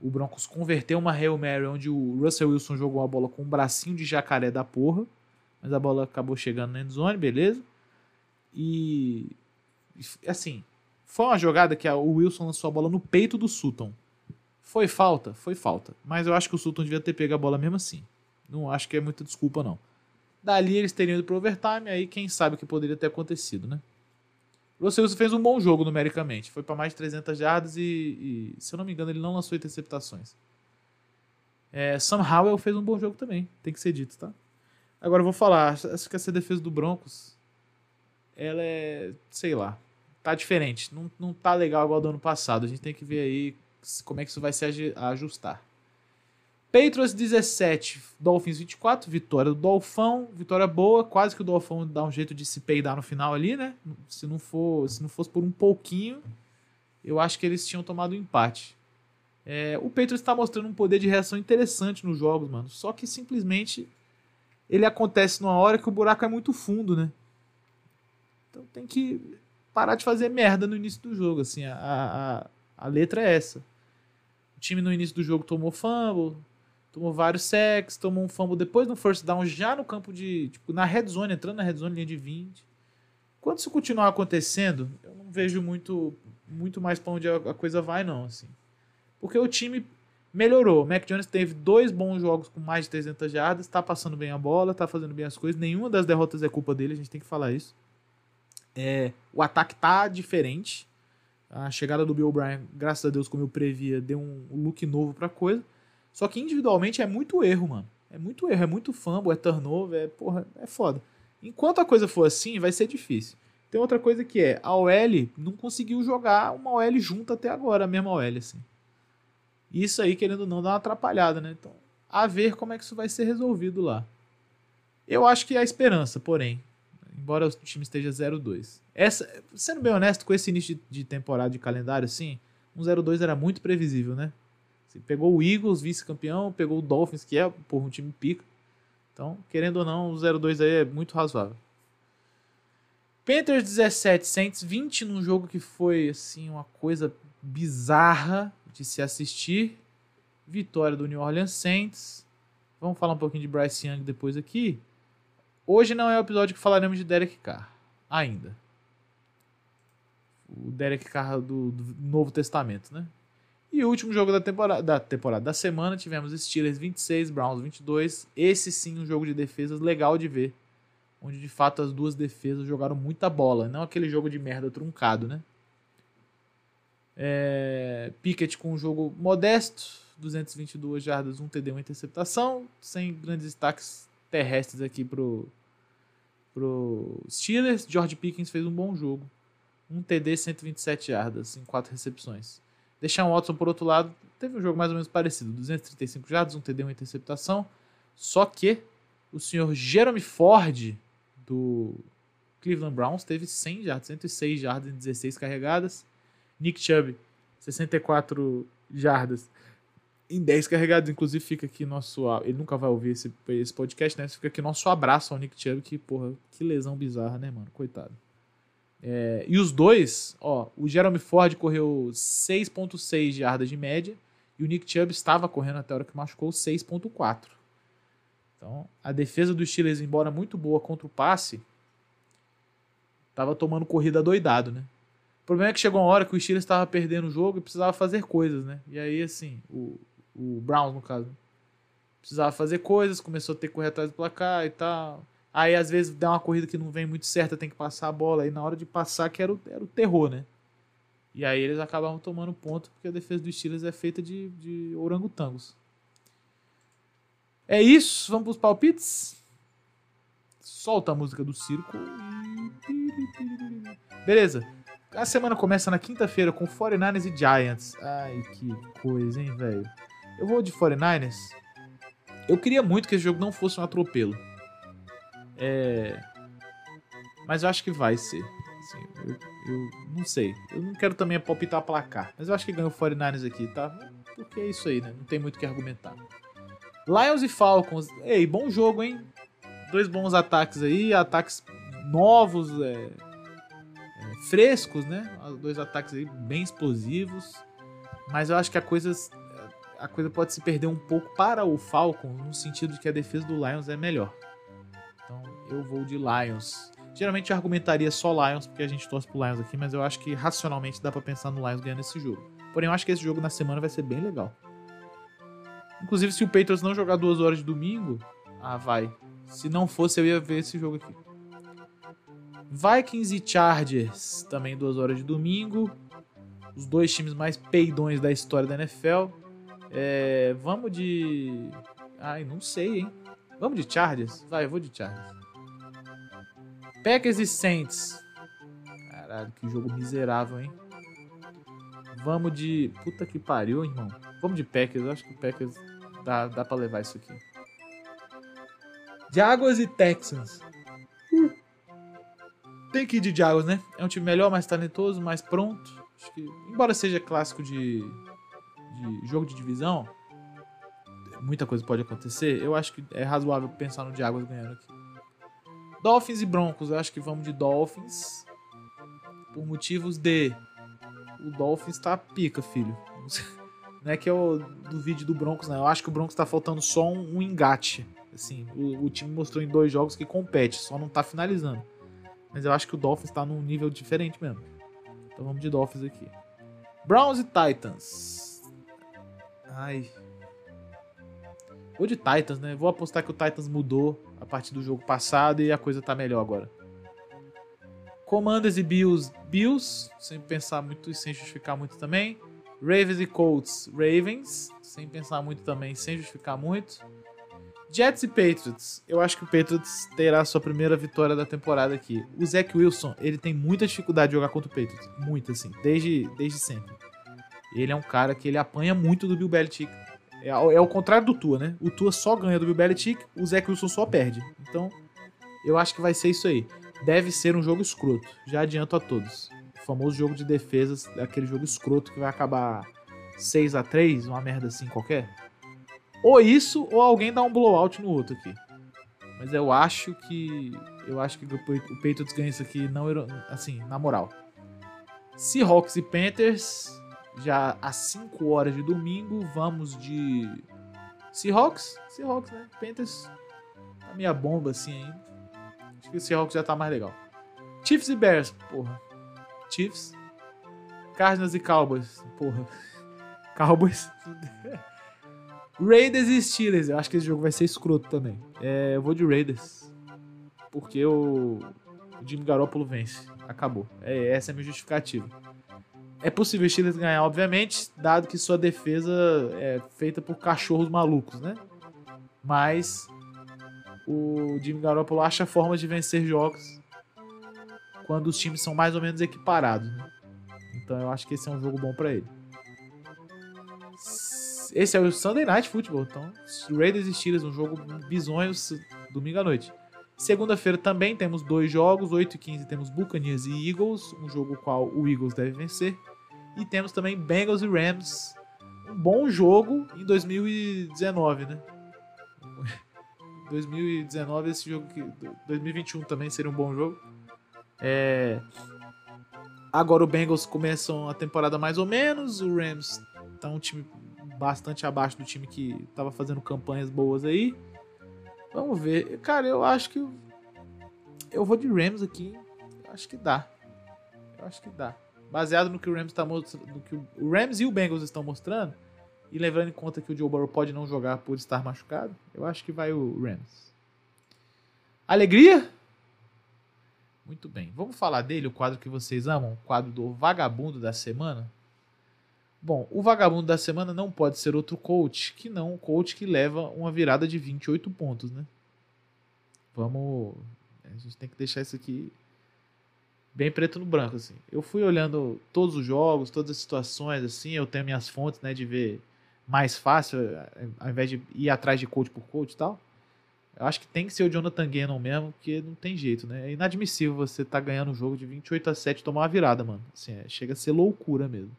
S2: O Broncos converteu uma Hail Mary onde o Russell Wilson jogou a bola com um bracinho de jacaré da porra. Mas a bola acabou chegando na endzone, beleza? E assim, Foi uma jogada que o Wilson lançou a bola no peito do Sutton. Foi falta? Foi falta. Mas eu acho que o Sutton devia ter pego a bola mesmo assim. Não acho que é muita desculpa, não. Dali eles teriam ido pro overtime, aí quem sabe o que poderia ter acontecido, né? Russell Wilson fez um bom jogo numericamente. Foi para mais de 300 jardas e, e, se eu não me engano, ele não lançou interceptações. É, Sam Howell fez um bom jogo também, tem que ser dito, tá? Agora eu vou falar, acho que essa defesa do Broncos, ela é, sei lá, tá diferente. Não, não tá legal igual do ano passado. A gente tem que ver aí como é que isso vai se ajustar. Patriots 17, Dolphins 24, vitória do Dolfão, vitória boa, quase que o Dolfão dá um jeito de se peidar no final ali, né? Se não for, se não fosse por um pouquinho, eu acho que eles tinham tomado um empate. É, o Patriots está mostrando um poder de reação interessante nos jogos, mano. Só que simplesmente ele acontece numa hora que o buraco é muito fundo, né? Então tem que parar de fazer merda no início do jogo, assim. A, a, a letra é essa. O time no início do jogo tomou fumble, tomou vários sacks, tomou um fumble depois no first down, já no campo de. Tipo, na red zone, entrando na red zone, linha de 20. Quando isso continuar acontecendo, eu não vejo muito, muito mais pra onde a, a coisa vai, não, assim. Porque o time melhorou. O Mac Jones teve dois bons jogos com mais de 300 jardas, tá passando bem a bola, tá fazendo bem as coisas. Nenhuma das derrotas é culpa dele, a gente tem que falar isso. É, o ataque tá diferente. A chegada do Bill O'Brien, graças a Deus, como eu previa, deu um look novo pra coisa. Só que individualmente é muito erro, mano. É muito erro, é muito fumble, é turnover, é, porra, é foda. Enquanto a coisa for assim, vai ser difícil. Tem outra coisa que é, a OL não conseguiu jogar uma OL junta até agora, a mesma OL, assim. Isso aí, querendo ou não, dá uma atrapalhada, né? Então, a ver como é que isso vai ser resolvido lá. Eu acho que há esperança, porém. Embora o time esteja 0-2. Essa, sendo bem honesto, com esse início de, de temporada de calendário, assim, um 0-2 era muito previsível, né? Você pegou o Eagles, vice-campeão, pegou o Dolphins, que é, porra, um time pica. Então, querendo ou não, o 0-2 aí é muito razoável. Panthers 17, Saints 20 num jogo que foi, assim, uma coisa bizarra de se assistir. Vitória do New Orleans Saints. Vamos falar um pouquinho de Bryce Young depois aqui. Hoje não é o episódio que falaremos de Derek Carr. Ainda. O Derek Carr do, do Novo Testamento, né? E o último jogo da temporada, da temporada da semana tivemos Steelers 26, Browns 22. Esse sim um jogo de defesas legal de ver. Onde de fato as duas defesas jogaram muita bola. Não aquele jogo de merda truncado, né? É, Pickett com um jogo modesto, 222 jardas, 1 TD, 1 interceptação, sem grandes destaques terrestres aqui pro, pro Steelers. George Pickens fez um bom jogo, 1 TD, 127 jardas em 4 recepções. Deshaun Watson, por outro lado, teve um jogo mais ou menos parecido, 235 jardas, 1 TD, 1 interceptação, só que o senhor Jeremy Ford, do Cleveland Browns, teve 100 jardas, 106 jardas em 16 carregadas, Nick Chubb, 64 jardas em 10 carregados. Inclusive, fica aqui nosso. Ele nunca vai ouvir esse, esse podcast, né? Fica aqui nosso abraço ao Nick Chubb, que, porra, que lesão bizarra, né, mano? Coitado. É, e os dois, ó, o Jeremy Ford correu 6,6 jardas de média e o Nick Chubb estava correndo até a hora que machucou 6,4. Então, a defesa dos Steelers, embora muito boa contra o passe, estava tomando corrida doidado, né? O problema é que chegou uma hora que o Steelers estava perdendo o jogo e precisava fazer coisas, né? E aí, assim, o, o Browns, no caso, precisava fazer coisas, começou a ter que correr atrás do placar e tal. Aí, às vezes, dá uma corrida que não vem muito certa, tem que passar a bola. Aí, na hora de passar, que era o, era o terror, né? E aí, eles acabavam tomando ponto, porque a defesa dos Steelers é feita de, de orangotangos. É isso, vamos pros palpites? Solta a música do circo. Beleza. A semana começa na quinta-feira com 49ers e Giants. Ai, que coisa, hein, velho. Eu vou de 49ers. Eu queria muito que esse jogo não fosse um atropelo. É. Mas eu acho que vai ser. Assim, eu, eu não sei. Eu não quero também palpitar placar. Mas eu acho que ganha o 49ers aqui, tá? Porque é isso aí, né? Não tem muito o que argumentar. Lions e Falcons. Ei, bom jogo, hein? Dois bons ataques aí. Ataques novos, é, é, frescos, né? Dois ataques aí bem explosivos. Mas eu acho que a coisa, a coisa pode se perder um pouco para o Falcons, no sentido de que a defesa do Lions é melhor. Eu vou de Lions. Geralmente eu argumentaria só Lions, porque a gente torce pro Lions aqui, mas eu acho que racionalmente dá pra pensar no Lions ganhando esse jogo. Porém, eu acho que esse jogo na semana vai ser bem legal. Inclusive, se o Patriots não jogar duas horas de domingo, ah, vai. Se não fosse, eu ia ver esse jogo aqui. Vikings e Chargers, também duas horas de domingo. Os dois times mais peidões da história da NFL. É, vamos de. Ai, não sei, hein? Vamos de Chargers? Vai, eu vou de Chargers. Packers e Saints. Caralho, que jogo miserável, hein? Vamos de. Puta que pariu, irmão. Vamos de Packers. Eu acho que o Packers dá, dá pra levar isso aqui. Jaguars e Texans. Tem que ir de Jaguars, né? É um time melhor, mais talentoso, mais pronto. Acho que, embora seja clássico de, de jogo de divisão, muita coisa pode acontecer. Eu acho que é razoável pensar no Jaguars ganhando aqui. Dolphins e Broncos, eu acho que vamos de Dolphins. Por motivos de. O Dolphins tá pica, filho. Não é que eu duvide do Broncos, não. Eu acho que o Broncos tá faltando só um, um engate. Assim, o, o, time mostrou em dois jogos que compete, só não tá finalizando. Mas eu acho que o Dolphins tá num nível diferente mesmo. Então vamos de Dolphins aqui. Browns e Titans. Ai. Vou de Titans, né? Vou apostar que o Titans mudou a partir do jogo passado e a coisa tá melhor agora. Commanders e Bills. Bills, sem pensar muito e sem justificar muito também. Ravens e Colts. Ravens, sem pensar muito também, sem justificar muito. Jets e Patriots. Eu acho que o Patriots terá sua primeira vitória da temporada aqui. O Zach Wilson, ele tem muita dificuldade de jogar contra o Patriots. Muito, assim. Desde, desde sempre. Ele é um cara que ele apanha muito do Bill Belichick. É, é o contrário do Tua, né? O Tua só ganha do Bill Belichick, o Zach Wilson só perde. Então, eu acho que vai ser isso aí. Deve ser um jogo escroto. Já adianto a todos. O famoso jogo de defesas, aquele jogo escroto que vai acabar 6 a 3 uma merda assim qualquer. Ou isso, ou alguém dá um blowout no outro aqui. Mas eu acho que. Eu acho que o Patriots ganha isso aqui, não assim, na moral. Seahawks e Panthers, já às 5 horas de domingo, vamos de. Seahawks? Seahawks, né? Panthers tá meia bomba assim ainda. Acho que o Seahawks já tá mais legal. Chiefs e Bears, porra. Chiefs. Cardinals e Cowboys, porra. Cowboys. Raiders e Steelers. Eu acho que esse jogo vai ser escroto também. É, eu vou de Raiders. Porque o, o Jimmy Garoppolo vence. Acabou. É, essa é a minha justificativa. É possível o Steelers ganhar, obviamente, dado que sua defesa é feita por cachorros malucos, né? Mas o Jimmy Garoppolo acha formas de vencer jogos quando os times são mais ou menos equiparados. Né? Então eu acho que esse é um jogo bom para ele. Esse é o Sunday Night Football. Então, Raiders e Steelers, um jogo bizonho domingo à noite. Segunda-feira também temos dois jogos, 8 e 15 temos Buccaneers e Eagles, um jogo qual o Eagles deve vencer. E temos também Bengals e Rams, um bom jogo em 2019, né? 2019 esse jogo que 2021 também seria um bom jogo. É... Agora o Bengals começam a temporada mais ou menos, o Rams tá um time bastante abaixo do time que estava fazendo campanhas boas aí. Vamos ver. Cara, eu acho que eu vou de Rams aqui. Eu acho que dá. Eu acho que dá. Baseado no que o Rams está mostrando, que o Rams e o Bengals estão mostrando, e levando em conta que o Joe Burrow pode não jogar por estar machucado, eu acho que vai o Rams. Alegria? Muito bem. Vamos falar dele, o quadro que vocês amam, o quadro do vagabundo da semana. Bom, o vagabundo da semana não pode ser outro coach que não o coach que leva uma virada de 28 pontos, né? Vamos. A gente tem que deixar isso aqui bem preto no branco, assim. Eu fui olhando todos os jogos, todas as situações, assim, eu tenho minhas fontes, né, de ver mais fácil, ao invés de ir atrás de coach por coach e tal. Eu acho que tem que ser o Jonathan Gannon mesmo, porque não tem jeito, né? É inadmissível você estar tá ganhando um jogo de 28 a 7 e tomar uma virada, mano. Assim, é, chega a ser loucura mesmo.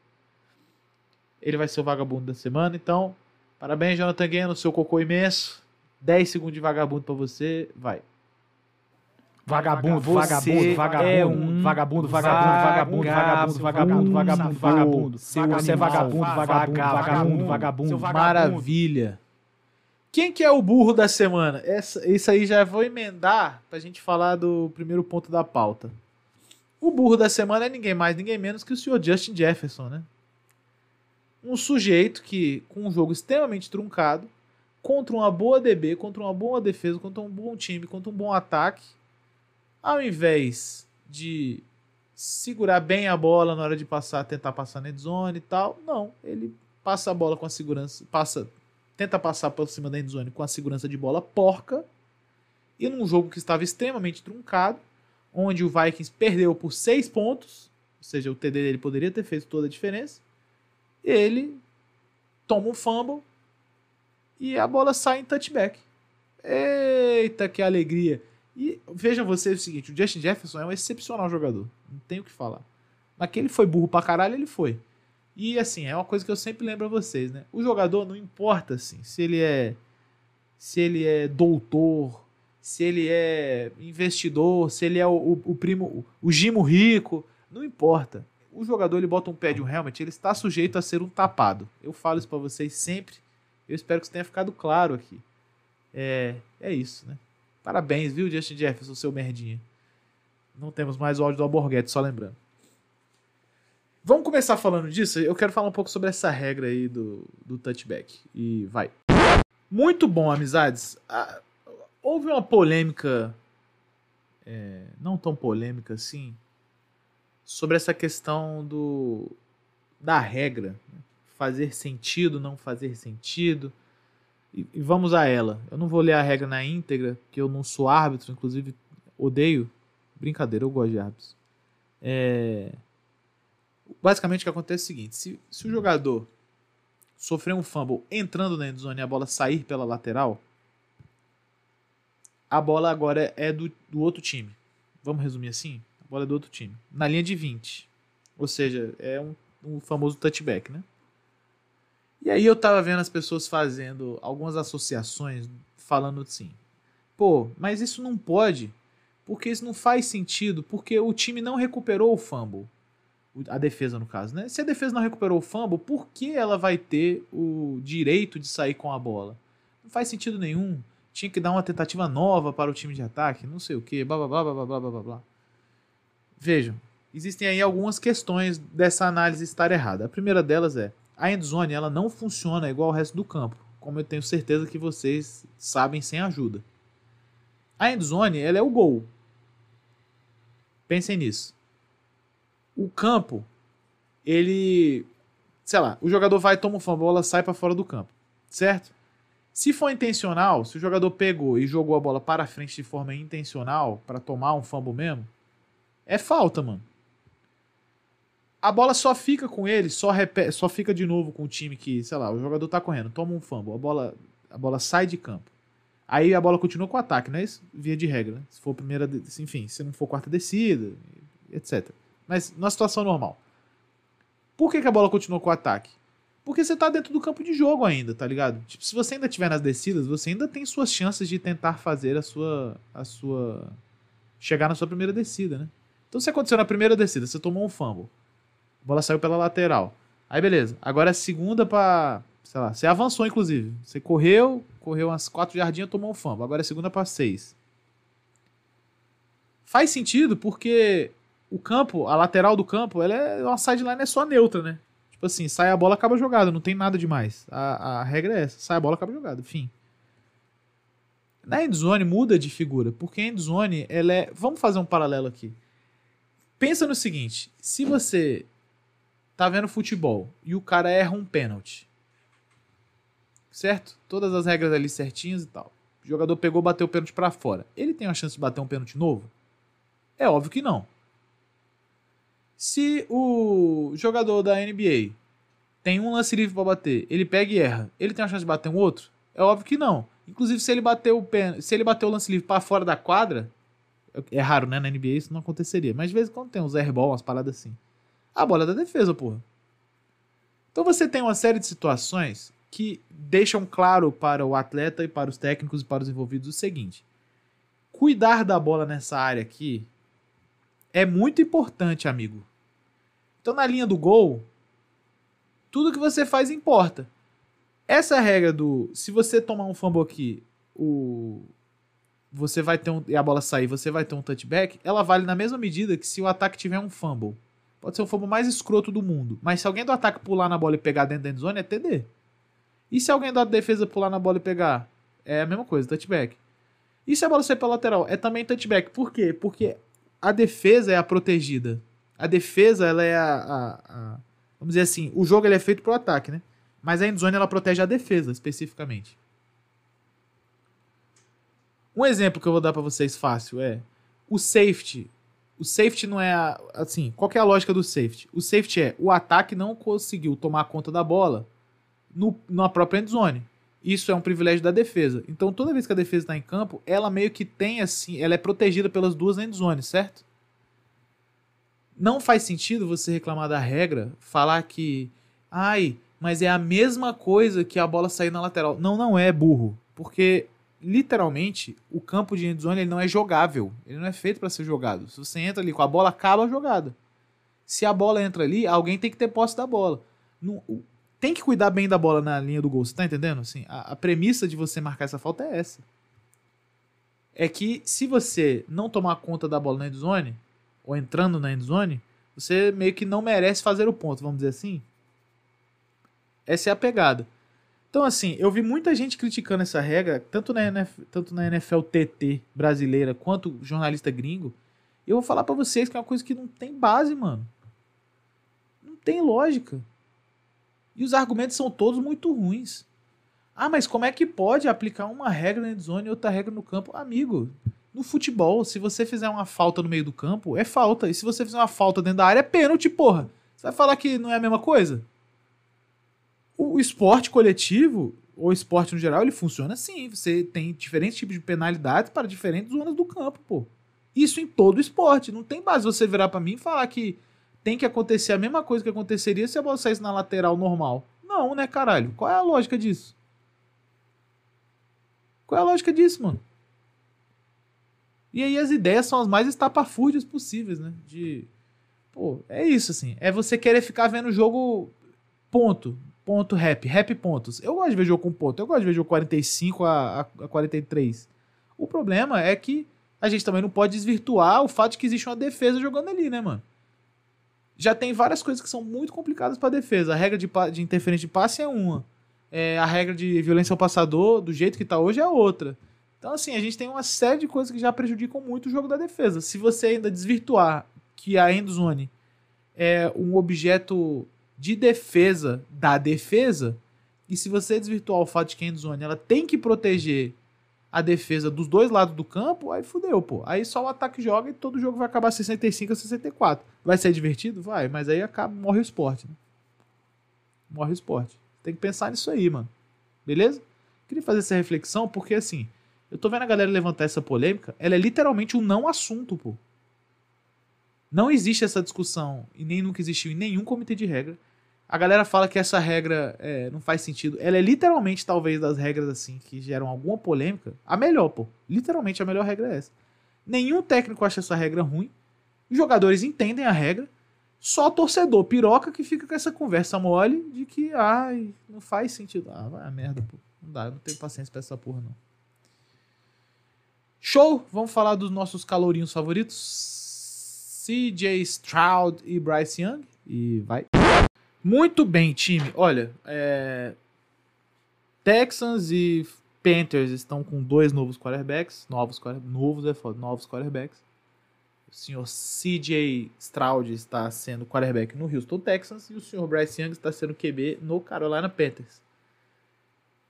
S2: Ele vai ser o vagabundo da semana. Então, parabéns, Jonathan no seu cocô imenso. 10 segundos de vagabundo para você. Vai.
S3: Vagabundo, vagabundo, vagabundo, é um vagabundo, vagabundo, vagabundo, vagabundo, vagabundo, vagabundo, vagabundo. Você é vagabundo, vagabundo, vagabundo, vagabundo.
S2: Maravilha. Quem que é o burro da semana? Essa, isso aí já vou emendar pra gente falar do primeiro ponto da pauta. O burro da semana é ninguém mais, ninguém menos que o senhor Justin Jefferson, né? Um sujeito que, com um jogo extremamente truncado, contra uma boa DB, contra uma boa defesa, contra um bom time, contra um bom ataque, ao invés de segurar bem a bola na hora de passar, tentar passar na endzone e tal, não, ele passa a bola com a segurança, passa, tenta passar por cima da endzone com a segurança de bola porca, e num jogo que estava extremamente truncado, onde o Vikings perdeu por seis pontos, ou seja, o TD dele poderia ter feito toda a diferença, ele toma um fumble e a bola sai em touchback. Eita, que alegria! E vejam vocês o seguinte: o Justin Jefferson é um excepcional jogador, não tenho o que falar. Mas que ele foi burro pra caralho, ele foi. E assim, é uma coisa que eu sempre lembro a vocês, né? O jogador não importa assim, se ele é se ele é doutor, se ele é investidor, se ele é o, o, o primo, o Gimo rico, não importa. O jogador ele bota um pé de um helmet, ele está sujeito a ser um tapado. Eu falo isso para vocês sempre. Eu espero que isso tenha ficado claro aqui. É, é isso, né? Parabéns, viu, Justin Jefferson, seu merdinha. Não temos mais o áudio do Alborguete, só lembrando. Vamos começar falando disso? Eu quero falar um pouco sobre essa regra aí do, do touchback. E vai. Muito bom, amizades. Ah, houve uma polêmica, é, não tão polêmica assim, sobre essa questão do da regra. Né? Fazer sentido, não fazer sentido. E, e, vamos a ela. Eu não vou ler a regra na íntegra, que eu não sou árbitro, inclusive odeio. Brincadeira, eu gosto de árbitros. É... Basicamente o que acontece é o seguinte: se, se o jogador sofrer um fumble entrando na endzone e a bola sair pela lateral, a bola agora é do, do outro time. Vamos resumir assim? A bola é do outro time. Na linha de 20. Ou seja, é um, um famoso touchback, né? E aí eu tava vendo as pessoas fazendo algumas associações falando assim: pô, mas isso não pode, porque isso não faz sentido, porque o time não recuperou o fumble. A defesa, no caso, né? Se a defesa não recuperou o fumble, por que ela vai ter o direito de sair com a bola? Não faz sentido nenhum. Tinha que dar uma tentativa nova para o time de ataque, não sei o que, blá blá blá blá blá blá blá blá. Vejam, existem aí algumas questões dessa análise estar errada. A primeira delas é: a endzone ela não funciona igual ao resto do campo, como eu tenho certeza que vocês sabem sem ajuda. A endzone ela é o gol. Pensem nisso. O campo, ele, sei lá, o jogador vai toma uma bola, sai para fora do campo, certo? Se for intencional, se o jogador pegou e jogou a bola para frente de forma intencional para tomar um fumble mesmo, é falta, mano a bola só fica com ele, só, repete, só fica de novo com o time que, sei lá, o jogador tá correndo, toma um fumble, a bola, a bola sai de campo. Aí a bola continua com o ataque, não é isso? Via de regra, né? Se for primeira, enfim, se não for quarta descida, etc. Mas na situação normal. Por que, que a bola continua com o ataque? Porque você tá dentro do campo de jogo ainda, tá ligado? Tipo, se você ainda tiver nas descidas, você ainda tem suas chances de tentar fazer a sua a sua chegar na sua primeira descida, né? Então se aconteceu na primeira descida, você tomou um fumble bola saiu pela lateral. Aí beleza. Agora é segunda para, sei lá, você avançou inclusive. Você correu, correu umas quatro jardinhas, tomou um fumble. Agora é segunda para seis. Faz sentido porque o campo, a lateral do campo, ela é uma sideline é só neutra, né? Tipo assim, sai a bola, acaba a jogada, não tem nada demais. A, a regra é essa, sai a bola, acaba a jogada, fim. Na endzone muda de figura, porque a endzone, ela é... Vamos fazer um paralelo aqui. Pensa no seguinte, se você tá vendo futebol e o cara erra um pênalti. Certo? Todas as regras ali certinhas e tal. O jogador pegou, bateu o pênalti para fora. Ele tem a chance de bater um pênalti novo? É óbvio que não. Se o jogador da NBA tem um lance livre para bater, ele pega e erra, ele tem a chance de bater um outro? É óbvio que não. Inclusive, se ele bateu o pen... se ele bateu o lance livre para fora da quadra, é raro, né? Na NBA isso não aconteceria. Mas de vez em quando tem uns airball, umas paradas assim a bola é da defesa, porra. Então você tem uma série de situações que deixam claro para o atleta e para os técnicos e para os envolvidos o seguinte: cuidar da bola nessa área aqui é muito importante, amigo. Então na linha do gol, tudo que você faz importa. Essa regra do. Se você tomar um fumble aqui, o. Você vai ter um. E a bola sair, você vai ter um touchback, ela vale na mesma medida que se o ataque tiver um fumble. Pode ser o fumble mais escroto do mundo. Mas se alguém do ataque pular na bola e pegar dentro da endzone, é TD. E se alguém da defesa pular na bola e pegar? É a mesma coisa, touchback. E se a bola sair pela lateral? É também touchback. Por quê? Porque a defesa é a protegida. A defesa, ela é a, a, a vamos dizer assim, o jogo ele é feito pro ataque, né? Mas a endzone ela protege a defesa especificamente. Um exemplo que eu vou dar para vocês fácil é o safety. O safety não é a, assim, qual é a lógica do safety? O safety é o ataque não conseguiu tomar conta da bola no, na própria endzone. Isso é um privilégio da defesa. Então, toda vez que a defesa está em campo, ela meio que tem assim, ela é protegida pelas duas endzones, certo? Não faz sentido você reclamar da regra, falar que, ai, mas é a mesma coisa que a bola sair na lateral. Não, não é burro, porque literalmente o campo de endzone ele não é jogável, ele não é feito para ser jogado. Se você entra ali com a bola, acaba a jogada. Se a bola entra ali, alguém tem que ter posse da bola. Não, tem que cuidar bem da bola na linha do gol, você tá entendendo? Assim, a, a premissa de você marcar essa falta é essa. É que se você não tomar conta da bola na endzone, ou entrando na endzone, você meio que não merece fazer o ponto, vamos dizer assim. Essa é a pegada. Então, assim, eu vi muita gente criticando essa regra, tanto na, NFL, tanto na NFL TT brasileira quanto jornalista gringo. Eu vou falar para vocês que é uma coisa que não tem base, mano. Não tem lógica. E os argumentos são todos muito ruins. Ah, mas como é que pode aplicar uma regra na endzone e outra regra no campo? Amigo, no futebol, se você fizer uma falta no meio do campo, é falta. E se você fizer uma falta dentro da área, é pênalti, porra. Você vai falar que não é a mesma coisa? O esporte coletivo, ou esporte no geral, ele funciona assim. Você tem diferentes tipos de penalidades para diferentes zonas do campo, pô. Isso em todo esporte. Não tem base você virar para mim e falar que tem que acontecer a mesma coisa que aconteceria se a bola saísse na lateral normal. Não, né, caralho? Qual é a lógica disso? Qual é a lógica disso, mano? E aí as ideias são as mais estapafúrdias possíveis, né? De. Pô, é isso, assim. É você querer ficar vendo o jogo ponto. Ponto rap. Rap pontos. Eu gosto de ver jogo com ponto. Eu gosto de ver jogo 45 a, a 43. O problema é que a gente também não pode desvirtuar o fato de que existe uma defesa jogando ali, né, mano? já tem várias coisas que são muito complicadas para defesa. A regra de, de interferência de passe é uma. É, a regra de violência ao passador, do jeito que está hoje, é outra. Então, assim, a gente tem uma série de coisas que já prejudicam muito o jogo da defesa. Se você ainda desvirtuar que a endzone é um objeto de defesa da defesa, e se você desvirtuar o fato de que a endzone ela tem que proteger a defesa dos dois lados do campo, aí fudeu, pô. Aí só o ataque joga e todo jogo vai acabar 65 a 64. Vai ser divertido? Vai, mas aí acaba, morre o esporte, né? Morre o esporte. Tem que pensar nisso aí, mano. Beleza? Queria fazer essa reflexão porque, assim, eu tô vendo a galera levantar essa polêmica, ela é literalmente um não assunto, pô. Não existe essa discussão, e nem nunca existiu em nenhum comitê de regra, a galera fala que essa regra é, não faz sentido. Ela é literalmente, talvez, das regras assim que geram alguma polêmica, a melhor, pô. Literalmente a melhor regra é essa. Nenhum técnico acha essa regra ruim. Os jogadores entendem a regra. Só torcedor piroca que fica com essa conversa mole de que, ai, não faz sentido. Ah, vai a merda, pô. Não dá, eu não tenho paciência pra essa porra, não. Show! Vamos falar dos nossos calorinhos favoritos. CJ Stroud e Bryce Young. E vai. Muito bem, time. Olha, é... Texans e Panthers estão com dois novos quarterbacks. Novos, novos é foda, novos quarterbacks. O senhor CJ Stroud está sendo quarterback no Houston Texans e o senhor Bryce Young está sendo QB no Carolina Panthers.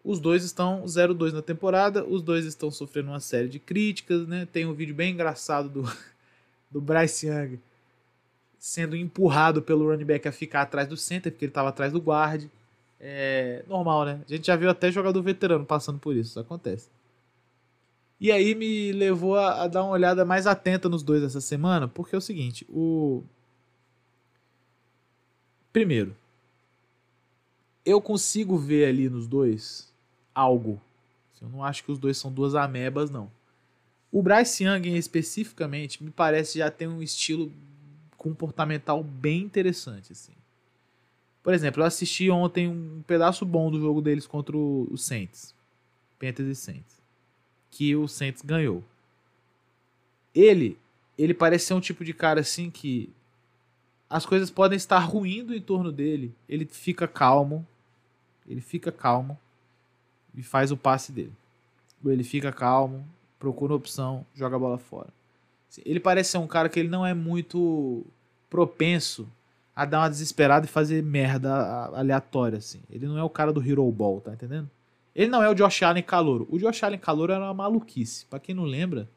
S2: Os dois estão 0-2 na temporada, os dois estão sofrendo uma série de críticas, né? Tem um vídeo bem engraçado do, do Bryce Young sendo empurrado pelo running back a ficar atrás do center, porque ele estava atrás do guard. É normal, né? A gente já viu até jogador veterano passando por isso, isso acontece. E aí me levou a, a, dar uma olhada mais atenta nos dois essa semana, porque é o seguinte, o primeiro, eu consigo ver ali nos dois algo. Eu não acho que os dois são duas amebas, não. O Bryce Young, especificamente, me parece já ter um estilo comportamental bem interessante, assim. Por exemplo, eu assisti ontem um pedaço bom do jogo deles contra o Saints. Panthers e Saints. Que o Saints ganhou. Ele, ele parece ser um tipo de cara assim que as coisas podem estar ruindo em torno dele. Ele fica calmo. Ele fica calmo e faz o passe dele. Ele fica calmo, procura opção, joga a bola fora. Ele parece ser um cara que ele não é muito propenso a dar uma desesperada e fazer merda aleatória, assim. Ele não é o cara do Hero Ball, tá entendendo? Ele não é o Josh Allen calouro. O Josh Allen calouro era uma maluquice. Pra quem não lembra,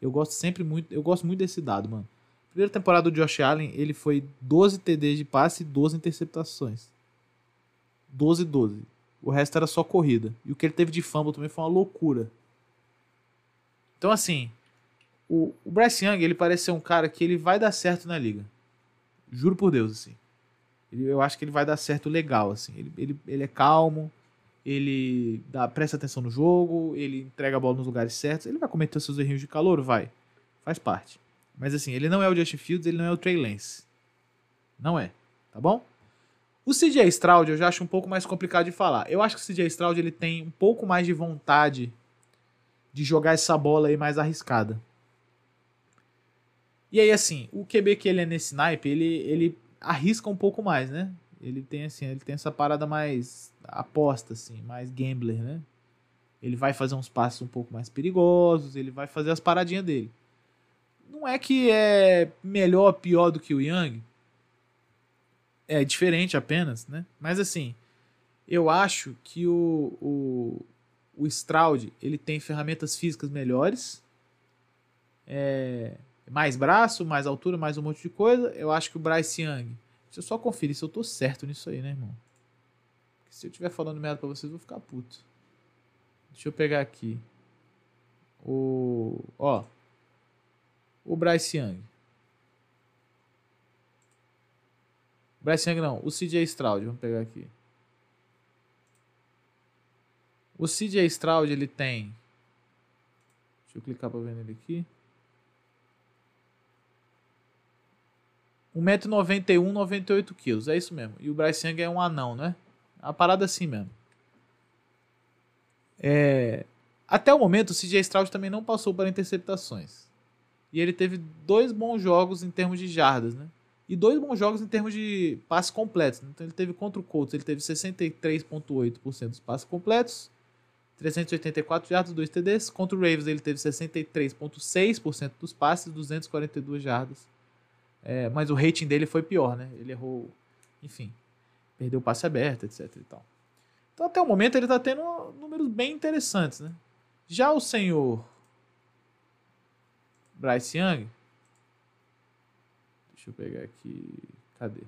S2: eu gosto sempre muito, eu gosto muito desse dado, mano. Primeira temporada do Josh Allen, ele foi 12 TDs de passe e 12 interceptações. 12 12. O resto era só corrida. E o que ele teve de fumble também foi uma loucura. Então, assim, o, o Bryce Young, ele parece ser um cara que ele vai dar certo na liga. Juro por Deus, assim. Ele- eu acho que ele vai dar certo legal, assim. Ele, ele, ele é calmo, ele dá, presta atenção no jogo, ele entrega a bola nos lugares certos. Ele vai cometer seus errinhos de calor? Vai. Faz parte. Mas, assim, ele não é o Justin Fields, ele não é o Trey Lance. Não é. Tá bom? O CJ Stroud eu já acho um pouco mais complicado de falar. Eu acho que o CJ Stroud ele tem um pouco mais de vontade de jogar essa bola aí mais arriscada. E aí, assim, o QB que ele é nesse naipe, ele, ele arrisca um pouco mais, né? Ele tem, assim, ele tem essa parada mais aposta, assim, mais gambler, né? Ele vai fazer uns passos um pouco mais perigosos, ele vai fazer as paradinhas dele. Não é que é melhor, pior do que o Young. É diferente apenas, né? Mas assim, eu acho que o, o, o Stroud, ele tem ferramentas físicas melhores. É, mais braço, mais altura, mais um monte de coisa. Eu acho que o Bryce Young. Deixa eu só conferir se eu tô certo nisso aí, né, irmão? Porque se eu estiver falando merda pra vocês, eu vou ficar puto. Deixa eu pegar aqui. O. Ó. O Bryce Young. Bryce Young não. O CJ Stroud. Vamos pegar aqui. O CJ Stroud, ele tem. Deixa eu clicar pra ver nele aqui. 1,91m, 98kg. É isso mesmo. E o Bryce Young é um anão, né? É uma parada assim mesmo. É... Até o momento, o CJ Stroud também não passou para interceptações. E ele teve dois bons jogos em termos de jardas, né? E dois bons jogos em termos de passes completos. Então ele teve contra o Colts, ele teve 63,8% dos passes completos, 384 jardas, 2 TDs. Contra o Ravens ele teve 63,6% dos passes, 242 jardas. É, mas o rating dele foi pior, né? Ele errou, enfim, perdeu o passe aberto, etc e tal. Então até o momento ele tá tendo números bem interessantes, né? Já o senhor Bryce Young, deixa eu pegar aqui, cadê?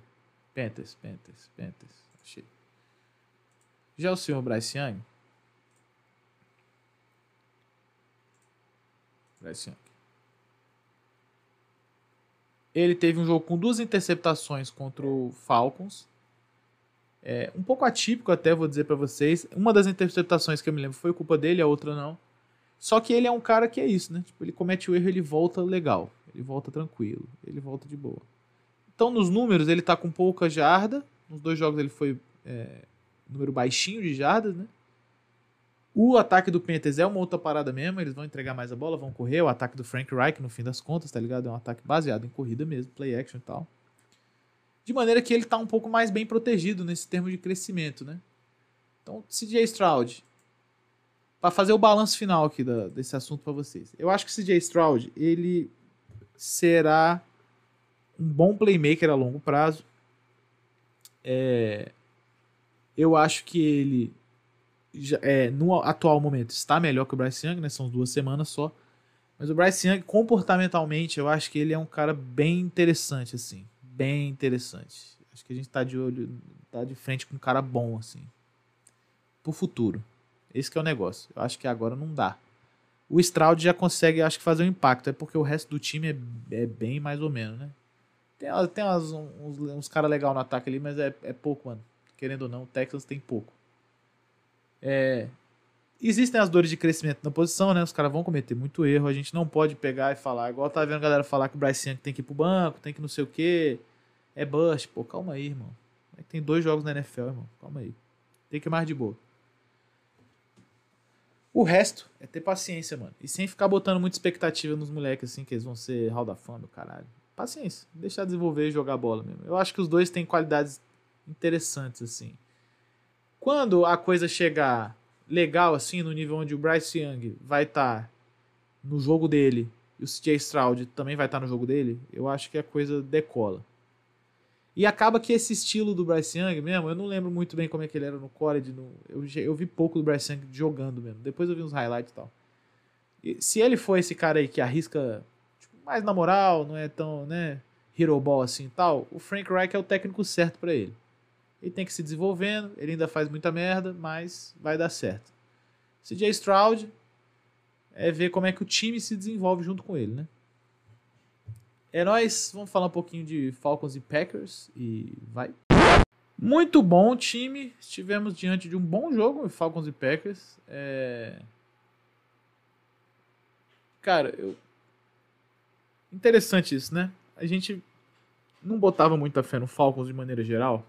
S2: Panthers, Panthers, Panthers, achei. Já o senhor Bryce Young, Bryce Young, ele teve um jogo com duas interceptações contra o Falcons. É, um pouco atípico até, vou dizer pra vocês. Uma das interceptações que eu me lembro foi culpa dele, a outra não. Só que ele é um cara que é isso, né? Tipo, ele comete o erro, ele volta legal. Ele volta tranquilo. Ele volta de boa. Então, nos números, ele tá com pouca jarda. Nos dois jogos ele foi é, número baixinho de jardas, né? O ataque do Panthers é uma outra parada mesmo, eles vão entregar mais a bola, vão correr. O ataque do Frank Reich, no fim das contas, tá ligado? É um ataque baseado em corrida mesmo, play action e tal. De maneira que ele tá um pouco mais bem protegido nesse termo de crescimento, né? Então, CJ Stroud, para fazer o balanço final aqui da- desse assunto para vocês. Eu acho que CJ Stroud, ele será um bom playmaker a longo prazo. É, eu acho que ele é, no atual momento está melhor que o Bryce Young, né? São duas semanas só. Mas o Bryce Young, comportamentalmente, eu acho que ele é um cara bem interessante, assim. Bem interessante. Acho que a gente tá de olho, tá de frente com um cara bom, assim. Pro futuro. Esse é o negócio. Eu acho que agora não dá. O Stroud já consegue, acho que, fazer um impacto. É porque o resto do time é, é bem mais ou menos, né? Tem, tem umas- uns, uns caras legais no ataque ali, mas é, é pouco, mano. Querendo ou não, o Texas tem pouco. É, existem as dores de crescimento na posição, né? Os caras vão cometer muito erro. A gente não pode pegar e falar, igual tá vendo a galera falar que o Bryce Young tem que ir pro banco, tem que não sei o quê. É bust. Pô, calma aí, irmão. É tem dois jogos na NFL, irmão. Calma aí. Tem que ir mais de boa. O resto é ter paciência, mano. E sem ficar botando muita expectativa nos moleques, assim, que eles vão ser Hall da Fama, caralho. Paciência. Deixar desenvolver e jogar bola mesmo. Eu acho que os dois têm qualidades interessantes, assim. Quando a coisa chegar legal, assim, no nível onde o Bryce Young vai estar tá no jogo dele e o CJ Stroud também vai estar tá no jogo dele, eu acho que a coisa decola. E acaba que esse estilo do Bryce Young mesmo, eu não lembro muito bem como é que ele era no college. No, eu, eu vi pouco do Bryce Young jogando mesmo. Depois eu vi uns highlights e tal. E se ele for esse cara aí que arrisca tipo, mais na moral, não é tão, né, hero ball assim e tal, o Frank Reich é o técnico certo para ele. Ele tem que se desenvolvendo, ele ainda faz muita merda, mas vai dar certo. CJ Stroud é ver como é que o time se desenvolve junto com ele, né? É nóis, vamos falar um pouquinho de Falcons e Packers e vai. Muito bom time, estivemos diante de um bom jogo, Falcons e Packers. É... Cara, eu... interessante isso, né? A gente não botava muita fé no Falcons de maneira geral.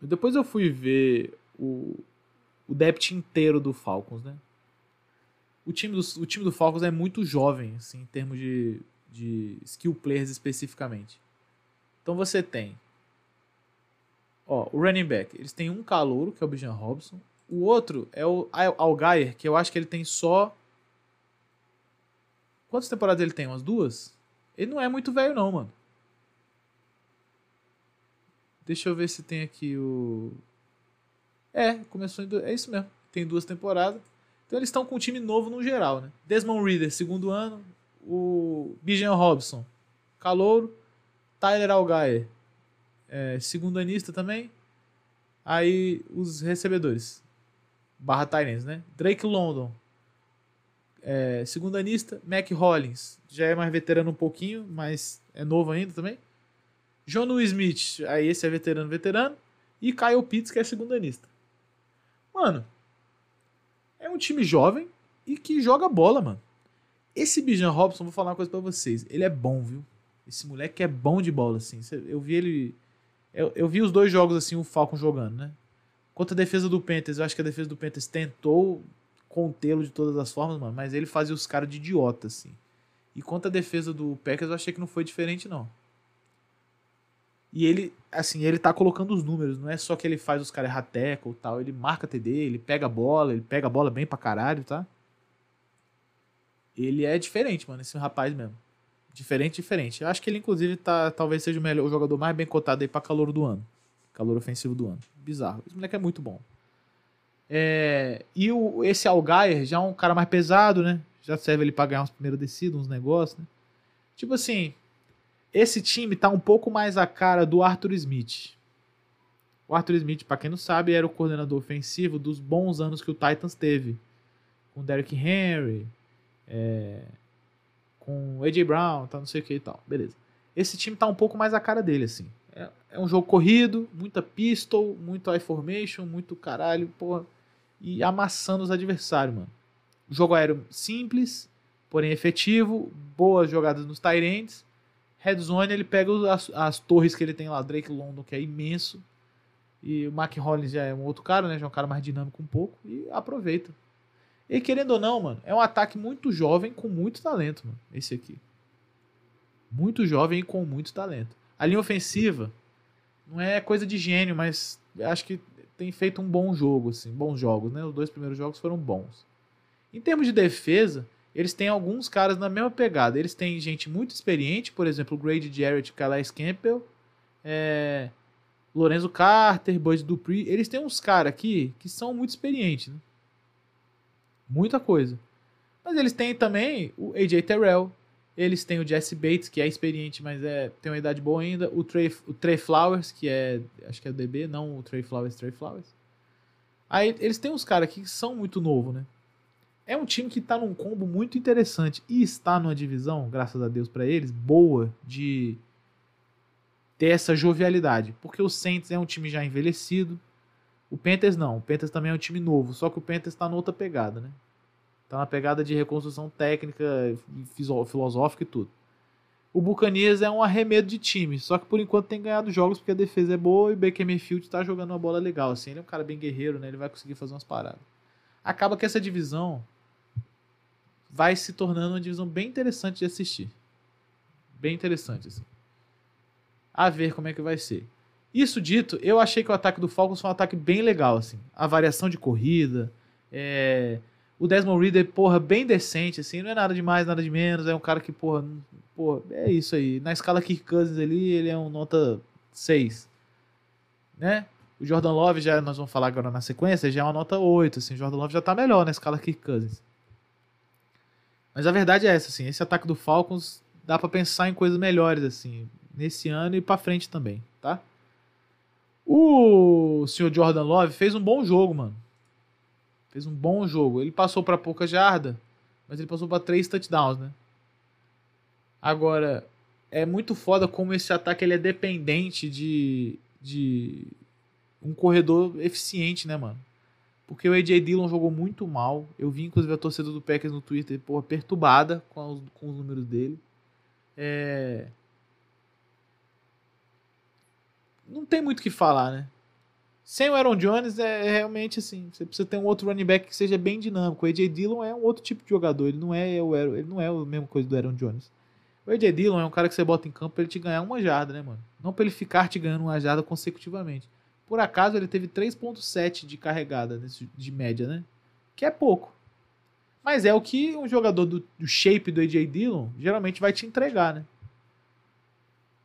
S2: Depois eu fui ver o, o depth inteiro do Falcons, né? O time do, o time do Falcons é muito jovem, assim, em termos de de skill players especificamente. Então você tem ó, o running back, eles têm um calouro, que é o Bijan Robson. O outro é o Algair, que eu acho que ele tem só Quantas temporadas ele tem? Umas duas? Ele não é muito velho não, mano. Deixa eu ver se tem aqui o É, começou em... é isso mesmo. Tem duas temporadas. Então eles estão com um time novo no geral, né? Desmond Reader, segundo ano, o Bijan Robson, calouro, Tyler Algaer, é, segundo anista também. Aí os recebedores, barra Tyrants, né? Drake London, é, segundo anista. Mac Hollins, já é mais veterano um pouquinho, mas é novo ainda também. John Smith, aí esse é veterano, veterano. E Kyle Pitts, que é segundo anista. Mano, é um time jovem e que joga bola, mano. Esse Bijan Robson, vou falar uma coisa para vocês. Ele é bom, viu? Esse moleque é bom de bola, assim. Eu vi ele. Eu, eu vi os dois jogos, assim, o Falcon jogando, né? Contra a defesa do Panthers, eu acho que a defesa do Panthers tentou contê-lo de todas as formas, mano. Mas ele fazia os caras de idiota, assim. E contra a defesa do Packers, eu achei que não foi diferente, não. E ele, assim, ele tá colocando os números, não é só que ele faz os caras errar e tal, ele marca TD, ele pega a bola, ele pega a bola bem pra caralho, tá? ele é diferente, mano, esse rapaz mesmo. Diferente, diferente. Eu acho que ele, inclusive, tá, talvez seja o, melhor, o jogador mais bem cotado aí pra calor do ano. Calor ofensivo do ano. Bizarro. Esse moleque é muito bom. É, e o, esse Algair já é um cara mais pesado, né? Já serve ele pra ganhar uns primeiros descidos, uns negócios, né? Tipo assim, esse time tá um pouco mais a cara do Arthur Smith. O Arthur Smith, para quem não sabe, era o coordenador ofensivo dos bons anos que o Titans teve. Com Derrick Henry, é, com AJ Brown, tá, não sei o que e tal. Beleza. Esse time tá um pouco mais a cara dele, assim. É, é um jogo corrido, muita pistol, muito I-formation, muito caralho, porra. E amassando os adversários, mano. Jogo aéreo simples, porém efetivo. Boas jogadas nos Tyrants. Red Zone, ele pega as, as torres que ele tem lá. Drake London, que é imenso. E o Mac Hollins já é um outro cara, né? Já é um cara mais dinâmico um pouco. E aproveita. E querendo ou não, mano, é um ataque muito jovem com muito talento, mano. Esse aqui. Muito jovem e com muito talento. A linha ofensiva não é coisa de gênio, mas acho que tem feito um bom jogo, assim, bons jogos, né? Os dois primeiros jogos foram bons. Em termos de defesa, eles têm alguns caras na mesma pegada. Eles têm gente muito experiente, por exemplo, o Grady Jarrett, Calais Campbell, é, Lorenzo Carter, Bud Dupree. Eles têm uns caras aqui que são muito experientes, né? Muita coisa. Mas eles têm também o AJ Terrell. Eles têm o Jesse Bates, que é experiente, mas é, tem uma idade boa ainda. O Trey, o Trey Flowers, que é. Acho que é o DB, não o Trey Flowers, Trey Flowers. Aí eles têm uns caras que são muito novos, né? É um time que tá num combo muito interessante e está numa divisão, graças a Deus para eles, boa de ter essa jovialidade. Porque o Saints é um time já envelhecido, o Panthers não. O Panthers também é um time novo, só que o Panthers está noutra pegada, né? Tá na pegada de reconstrução técnica, filosófica e tudo. O Buccaneers é um arremedo de time, só que por enquanto tem ganhado jogos porque a defesa é boa e o Baker Mayfield tá jogando uma bola legal, assim, ele é um cara bem guerreiro, né? Ele vai conseguir fazer umas paradas. Acaba que essa divisão vai se tornando uma divisão bem interessante de assistir. Bem interessante, assim. A ver como é que vai ser. Isso dito, eu achei que o ataque do Falcons foi um ataque bem legal, assim. A variação de corrida, é... o Desmond Reader, porra, bem decente, assim. Não é nada de mais, nada de menos. É um cara que, porra, porra é isso aí. Na escala Kirk Cousins ali, ele é um nota 6. Né? O Jordan Love, já nós vamos falar agora na sequência, já é uma nota 8, assim. O Jordan Love já tá melhor na escala Kirk Cousins. Mas a verdade é essa, assim. Esse ataque do Falcons dá para pensar em coisas melhores, assim. Nesse ano e para frente também, tá? O senhor Jordan Love fez um bom jogo, mano. Fez um bom jogo. Ele passou para pouca jarda, mas ele passou para três touchdowns, né? Agora, é muito foda como esse ataque ele é dependente de, de um corredor eficiente, né, mano? Porque o AJ Dillon jogou muito mal. Eu vi, inclusive, a torcida do Packers no Twitter, porra, perturbada com os, com os números dele. É... não tem muito o que falar, né? Sem o Aaron Jones é, é realmente assim, você precisa ter um outro running back que seja bem dinâmico. O AJ Dillon é um outro tipo de jogador, ele não é o ele não é a mesma coisa do Aaron Jones. O AJ Dillon é um cara que você bota em campo pra ele te ganhar uma jarda, né, mano? Não pra ele ficar te ganhando uma jarda consecutivamente. Por acaso ele teve 3.7 de carregada nesse, de média, né? Que é pouco. Mas é o que um jogador do, do shape do AJ Dillon geralmente vai te entregar, né?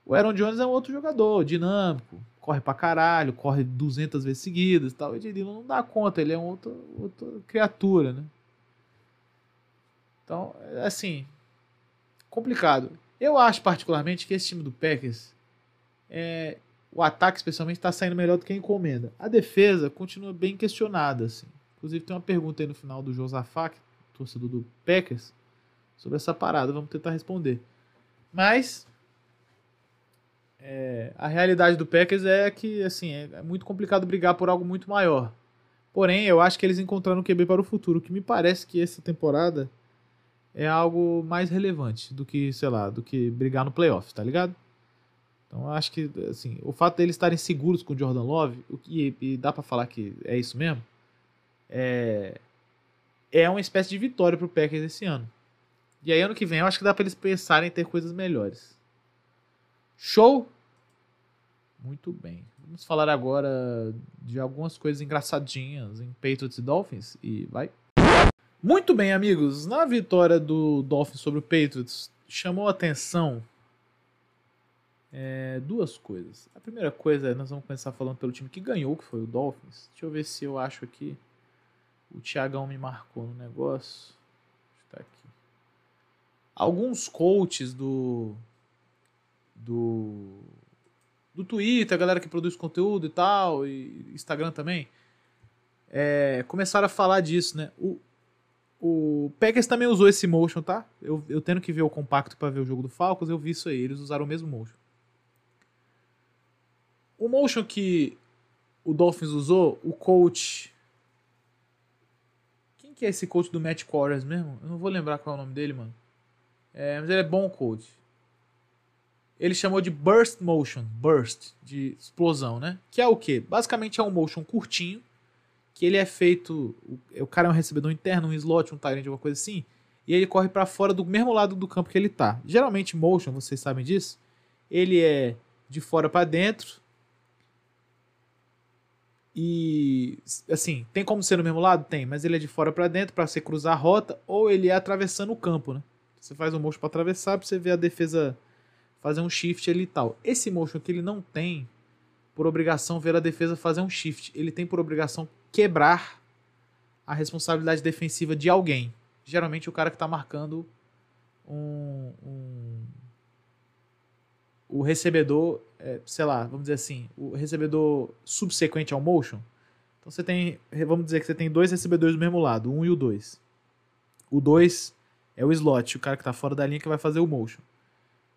S2: O Aaron Jones é um outro jogador, dinâmico, corre pra caralho, corre 200 vezes seguidas tal. O Ed Dillon não dá conta, ele é uma outra, outra criatura, né? Então, assim, complicado. Eu acho particularmente que esse time do Packers, é, o ataque especialmente está saindo melhor do que a encomenda. A defesa continua bem questionada, assim. Inclusive tem uma pergunta aí no final do Josafat, torcedor do Packers, sobre essa parada. Vamos tentar responder. Mas é, a realidade do Packers é que assim é, é, muito complicado brigar por algo muito maior. Porém, eu acho que eles encontraram o QB para o futuro, que me parece que essa temporada é algo mais relevante do que, sei lá, do que brigar no playoff, tá ligado? Então, acho que assim, o fato deles estarem seguros com o Jordan Love, o que e dá para falar que é isso mesmo, é é uma espécie de vitória pro Packers esse ano. E aí ano que vem eu acho que dá para eles pensarem em ter coisas melhores. Show? Muito bem. Vamos falar agora de algumas coisas engraçadinhas em Patriots e Dolphins e vai. Muito bem, amigos. Na vitória do Dolphins sobre o Patriots, chamou a atenção é, duas coisas. A primeira coisa é, nós vamos começar falando pelo time que ganhou, que foi o Dolphins. Deixa eu ver se eu acho aqui. O Thiagão me marcou no negócio. Tá aqui. Alguns coaches do do do Twitter, a galera que produz conteúdo e tal, e Instagram também, é, começaram a falar disso, né? O, o Packers também usou esse motion, tá? Eu, eu tendo que ver o compacto para ver o jogo do Falcons, eu vi isso aí, eles usaram o mesmo motion. O motion que o Dolphins usou, o coach. Quem que é esse coach do Matt Quarters mesmo? Eu não vou lembrar qual é o nome dele, mano. É, mas ele é bom coach ele chamou de burst motion, burst, de explosão, né? Que é o quê? Basicamente é um motion curtinho, que ele é feito, o, cara é um recebedor interno, um slot, um tight uma coisa assim, e ele corre para fora do mesmo lado do campo que ele tá. Geralmente motion, vocês sabem disso, ele é de fora para dentro. E assim, tem como ser no mesmo lado? Tem, mas ele é de fora para dentro para você cruzar a rota ou ele é atravessando o campo, né? Você faz um motion para atravessar para você ver a defesa fazer um shift ali e tal. Esse motion que ele não tem por obrigação ver a defesa fazer um shift, ele tem por obrigação quebrar a responsabilidade defensiva de alguém. Geralmente o cara que está marcando um, um, o recebedor, é, sei lá, vamos dizer assim, o recebedor subsequente ao motion. Então você tem, vamos dizer que você tem dois recebedores do mesmo lado, um e o dois. O dois é o slot, o cara que está fora da linha que vai fazer o motion.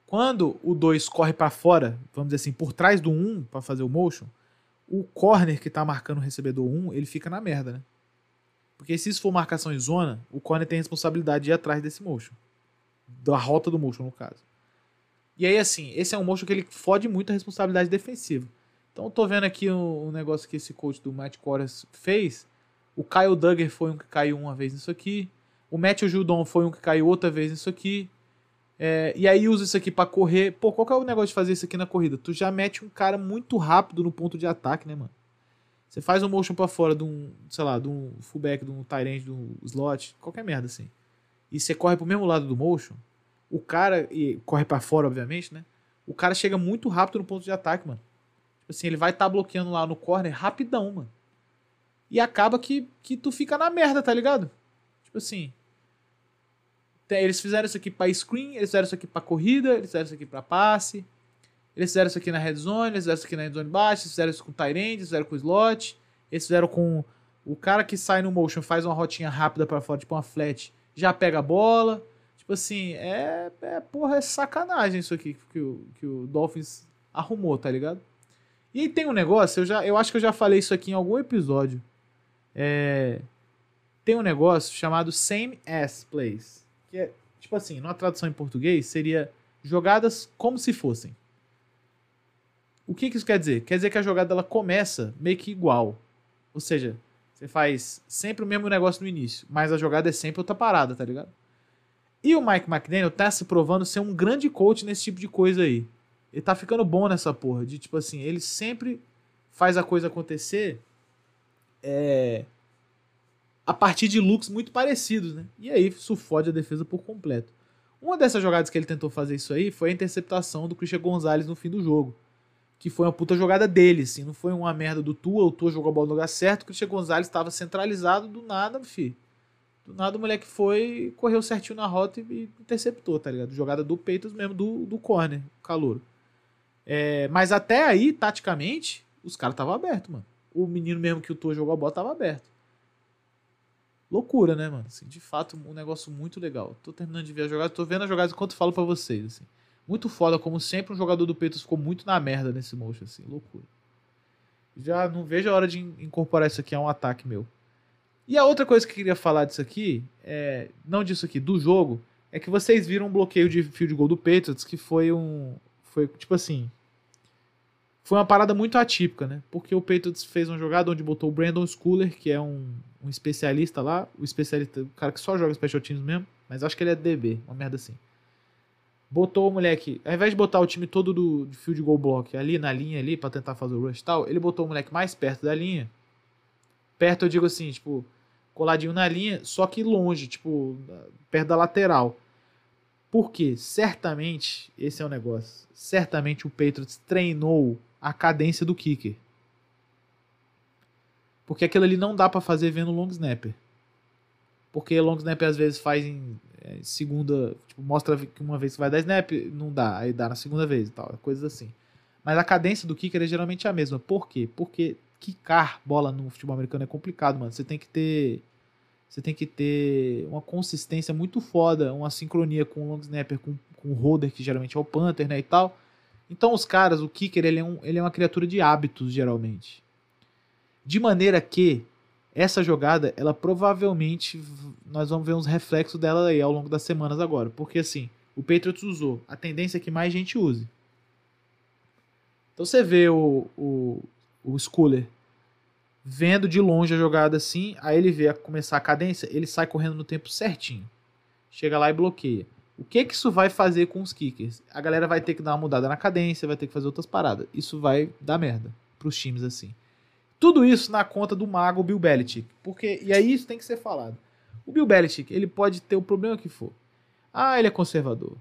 S2: Quando o 2 corre para fora, vamos dizer assim, por trás do 1 um, para fazer o motion, o corner que tá marcando o recebedor 1, um, ele fica na merda, né? Porque se isso for marcação em zona, o corner tem responsabilidade de ir atrás desse motion. Da rota do motion, no caso. E aí, assim, esse é um motion que ele fode muito a responsabilidade defensiva. Então, eu tô vendo aqui um, um negócio que esse coach do Matt Corras fez. O Kyle Duggar foi um que caiu uma vez nisso aqui. O Matthew Judon foi um que caiu outra vez nisso aqui. É, e aí usa isso aqui para correr. Pô, qual que é o negócio de fazer isso aqui na corrida? Tu já mete um cara muito rápido no ponto de ataque, né, mano? Você faz um motion para fora de um, sei lá, de um fullback, de um tight end, de um slot, qualquer merda assim. E você corre pro mesmo lado do motion, o cara, e corre para fora, obviamente, né? O cara chega muito rápido no ponto de ataque, mano. Tipo assim, ele vai estar tá bloqueando lá no corner rapidão, mano. E acaba que, que tu fica na merda, tá ligado? Tipo assim. Eles fizeram isso aqui pra screen, eles fizeram isso aqui pra corrida, eles fizeram isso aqui pra passe. Eles fizeram isso aqui na red zone, eles fizeram isso aqui na red zone baixa, eles fizeram isso com o Tyrande, eles fizeram com o slot, eles fizeram com o cara que sai no motion, faz uma rotinha rápida para fora, tipo uma flat, já pega a bola. Tipo assim, é, é porra, é sacanagem isso aqui que o, que o Dolphins arrumou, tá ligado? E aí tem um negócio, eu, já, eu acho que eu já falei isso aqui em algum episódio. É, tem um negócio chamado same as plays. Que é, tipo assim, numa tradução em português, seria jogadas como se fossem. O que, que isso quer dizer? Quer dizer que a jogada ela começa meio que igual. Ou seja, você faz sempre o mesmo negócio no início, mas a jogada é sempre outra parada, tá ligado? E o Mike McDaniel tá se provando ser um grande coach nesse tipo de coisa aí. Ele tá ficando bom nessa porra. De tipo assim, ele sempre faz a coisa acontecer é, a partir de looks muito parecidos, né? E aí isso fode a defesa por completo. Uma dessas jogadas que ele tentou fazer isso aí foi a interceptação do Christian Gonzalez no fim do jogo que foi uma puta jogada dele, assim, não foi uma merda do Tua, o Tua jogou a bola no lugar certo, o Cristian Gonzalez estava centralizado, do nada, fi. Do nada o moleque foi, correu certinho na rota e, interceptou, tá ligado? Jogada do Peitos mesmo, do, do corner, calor. É, mas até aí, taticamente, os caras estavam abertos, mano. O menino mesmo que o Tua jogou a bola tava aberto. Loucura, né, mano? Assim, de fato, um negócio muito legal. Tô terminando de ver a jogada, tô vendo a jogada enquanto falo para vocês, assim. Muito foda, como sempre, um jogador do Peitos ficou muito na merda nesse motion, assim, loucura. Já não vejo a hora de incorporar isso aqui a um ataque meu. E a outra coisa que eu queria falar disso aqui, é, não disso aqui, do jogo, é que vocês viram um bloqueio de field goal do Patriots que foi um. Foi tipo assim. Foi uma parada muito atípica, né? Porque o Patriots fez uma jogada onde botou o Brandon Schooler, que é um, um especialista lá, o especialista, o cara que só joga special teams mesmo, mas acho que ele é DB, uma merda assim botou o moleque, ao invés de botar o time todo do, do field goal block ali na linha ali para tentar fazer o rush e tal, ele botou o moleque mais perto da linha. Perto eu digo assim, tipo, coladinho na linha, só que longe, tipo, perto da lateral. Porque certamente, esse é o negócio, certamente o Patriots treinou a cadência do kicker. Porque aquilo ali não dá para fazer vendo long snapper. Porque long snapper às vezes faz em é, segunda, tipo, mostra que uma vez que vai dar snap, não dá, aí dá na segunda vez e tal, coisas assim. Mas a cadência do kicker é geralmente a mesma. Por quê? Porque quicar bola no futebol americano é complicado, mano. Você tem que ter você tem que ter uma consistência muito foda, uma sincronia com o long snapper, com, com o holder, que geralmente é o punter, né, e tal. Então os caras, o kicker, ele é, um, ele é uma criatura de hábitos, geralmente. De maneira que essa jogada, ela provavelmente nós vamos ver uns reflexos dela aí ao longo das semanas agora, porque assim, o Patriots usou, a tendência é que mais gente use. Então você vê o, o, o Schooler vendo de longe a jogada assim, aí ele vê a começar a cadência, ele sai correndo no tempo certinho. Chega lá e bloqueia. O que que isso vai fazer com os kickers? A galera vai ter que dar uma mudada na cadência, vai ter que fazer outras paradas. Isso vai dar merda pros times assim. Tudo isso na conta do mago Bill Belichick. Porque, e aí isso tem que ser falado. O Bill Belichick, ele pode ter o problema que for. Ah, ele é conservador.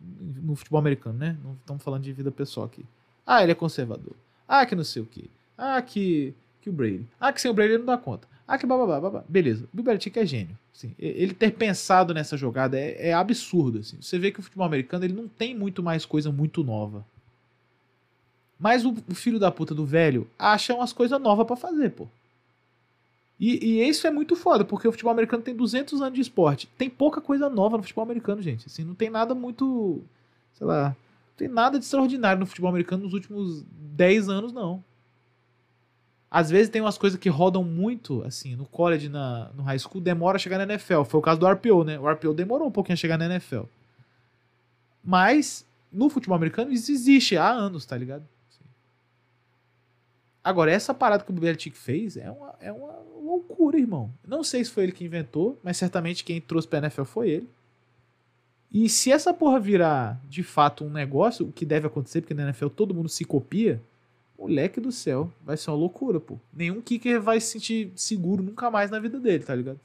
S2: No futebol americano, né? Não estamos falando de vida pessoal aqui. Ah, ele é conservador. Ah, que não sei o quê. Ah, que, que o Brady. Ah, que sem o Brady não dá conta. Ah, que bababá, babá. Beleza. O Bill Belichick é gênio. Assim, ele ter pensado nessa jogada é, é absurdo. Assim. Você vê que o futebol americano ele não tem muito mais coisa muito nova. Mas o, o filho da puta do velho acha umas coisas novas para fazer, pô. E, e, isso é muito foda, porque o futebol americano tem 200 anos de esporte. Tem pouca coisa nova no futebol americano, gente. Assim, não tem nada muito. Sei lá. Não tem nada de extraordinário no futebol americano nos últimos 10 anos, não. Às vezes tem umas coisas que rodam muito, assim, no college, na, no high school, demora a chegar na NFL. Foi o caso do RPO, né? O RPO demorou um pouquinho a chegar na NFL. Mas no futebol americano isso existe há anos, tá ligado? Agora, essa parada que o Belichick fez é uma, é uma loucura, irmão. Não sei se foi ele que inventou, mas certamente quem trouxe pra NFL foi ele. E se essa porra virar de fato um negócio, o que deve acontecer, porque na NFL todo mundo se copia, moleque do céu, vai ser uma loucura, pô. Nenhum kicker vai se sentir seguro nunca mais na vida dele, tá ligado?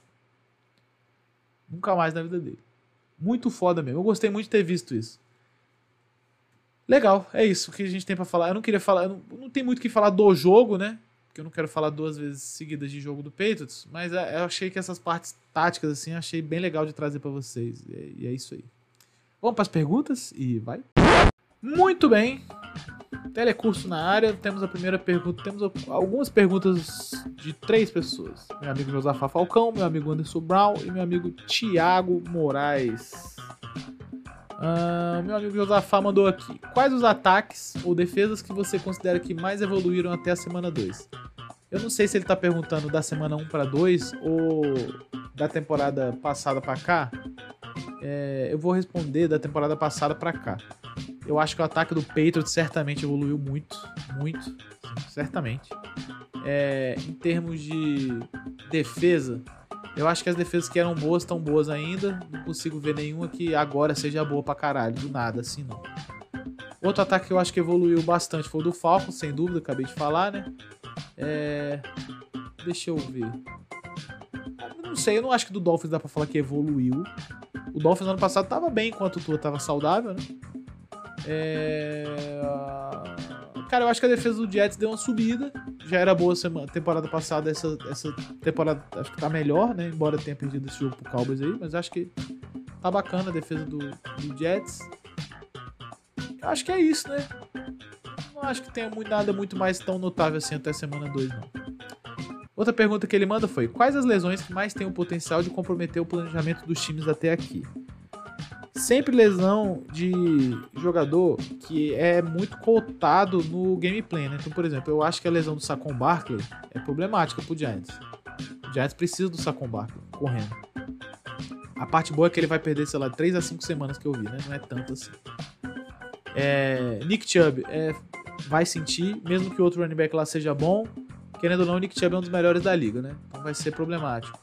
S2: Nunca mais na vida dele. Muito foda mesmo. Eu gostei muito de ter visto isso. Legal, é isso que a gente tem para falar. Eu não queria falar, não, não tem muito o que falar do jogo, né? Porque eu não quero falar duas vezes seguidas de jogo do Patriots, mas é, eu achei que essas partes táticas, assim, achei bem legal de trazer para vocês. E, e é isso aí. Vamos para as perguntas e vai. Muito bem. Telecurso na área, temos a primeira pergunta. Temos algumas perguntas de três pessoas: meu amigo Josafá Falcão, meu amigo Anderson Brown e meu amigo Tiago Moraes. Uh, meu amigo Josafá mandou aqui. Quais os ataques ou defesas que você considera que mais evoluíram até a semana 2? Eu não sei se ele tá perguntando da semana 1 para 2 ou da temporada passada para cá. É, eu vou responder da temporada passada para cá. Eu acho que o ataque do Patriots certamente evoluiu muito, muito, certamente. É, em termos de defesa, eu acho que as defesas que eram boas estão boas ainda. Não consigo ver nenhuma que agora seja boa pra caralho, do nada, assim não. Outro ataque que eu acho que evoluiu bastante foi o do Falcon, sem dúvida, acabei de falar, né? É... Deixa eu ver. Não sei, eu não acho que do Dolphins dá pra falar que evoluiu. O Dolphins ano passado tava bem enquanto o Tua tava saudável, né? É... Cara, eu acho que a defesa do Jets deu uma subida. Já era boa semana, temporada passada, essa, essa temporada acho que tá melhor, né? Embora tenha perdido esse jogo pro Cowboys aí, mas acho que tá bacana a defesa do, do Jets. Eu acho que é isso, né? Não acho que tenha muito, nada muito mais tão notável assim até semana 2, não. Outra pergunta que ele manda foi: Quais as lesões que mais têm o potencial de comprometer o planejamento dos times até aqui? Sempre lesão de jogador que é muito cotado no gameplay, né? Então, por exemplo, eu acho que a lesão do Saquon Barkley é problemática pro Giants. O Giants precisa do Saquon Barkley correndo. A parte boa é que ele vai perder, sei lá, 3 a 5 semanas que eu vi, né? Não é tanto assim. É, Nick Chubb é, vai sentir, mesmo que o outro running back lá seja bom. Querendo ou não, o Nick Chubb é um dos melhores da liga, né? Então vai ser problemático.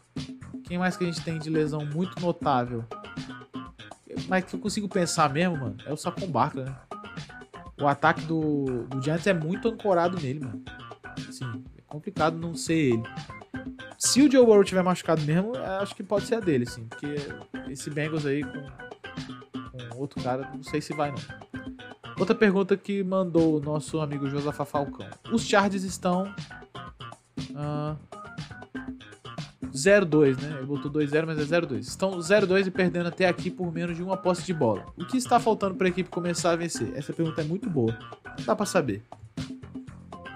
S2: Quem mais que a gente tem de lesão muito notável? Mas que eu consigo pensar mesmo, mano, é o Saquon Barkley, né? O ataque do, do Giants é muito ancorado nele, mano. Assim, é complicado não ser ele. Se o Joe Burrow tiver machucado mesmo, acho que pode ser a dele, sim. Porque esse Bengals aí com, com outro cara, não sei se vai não. Outra pergunta que mandou o nosso amigo Josafá Falcão. Os Chargers estão... Uh, 0-2, né? Ele botou 2-0, mas é 0-2. Estão 0-2 e perdendo até aqui por menos de uma posse de bola. O que está faltando para a equipe começar a vencer? Essa pergunta é muito boa. Não dá para saber.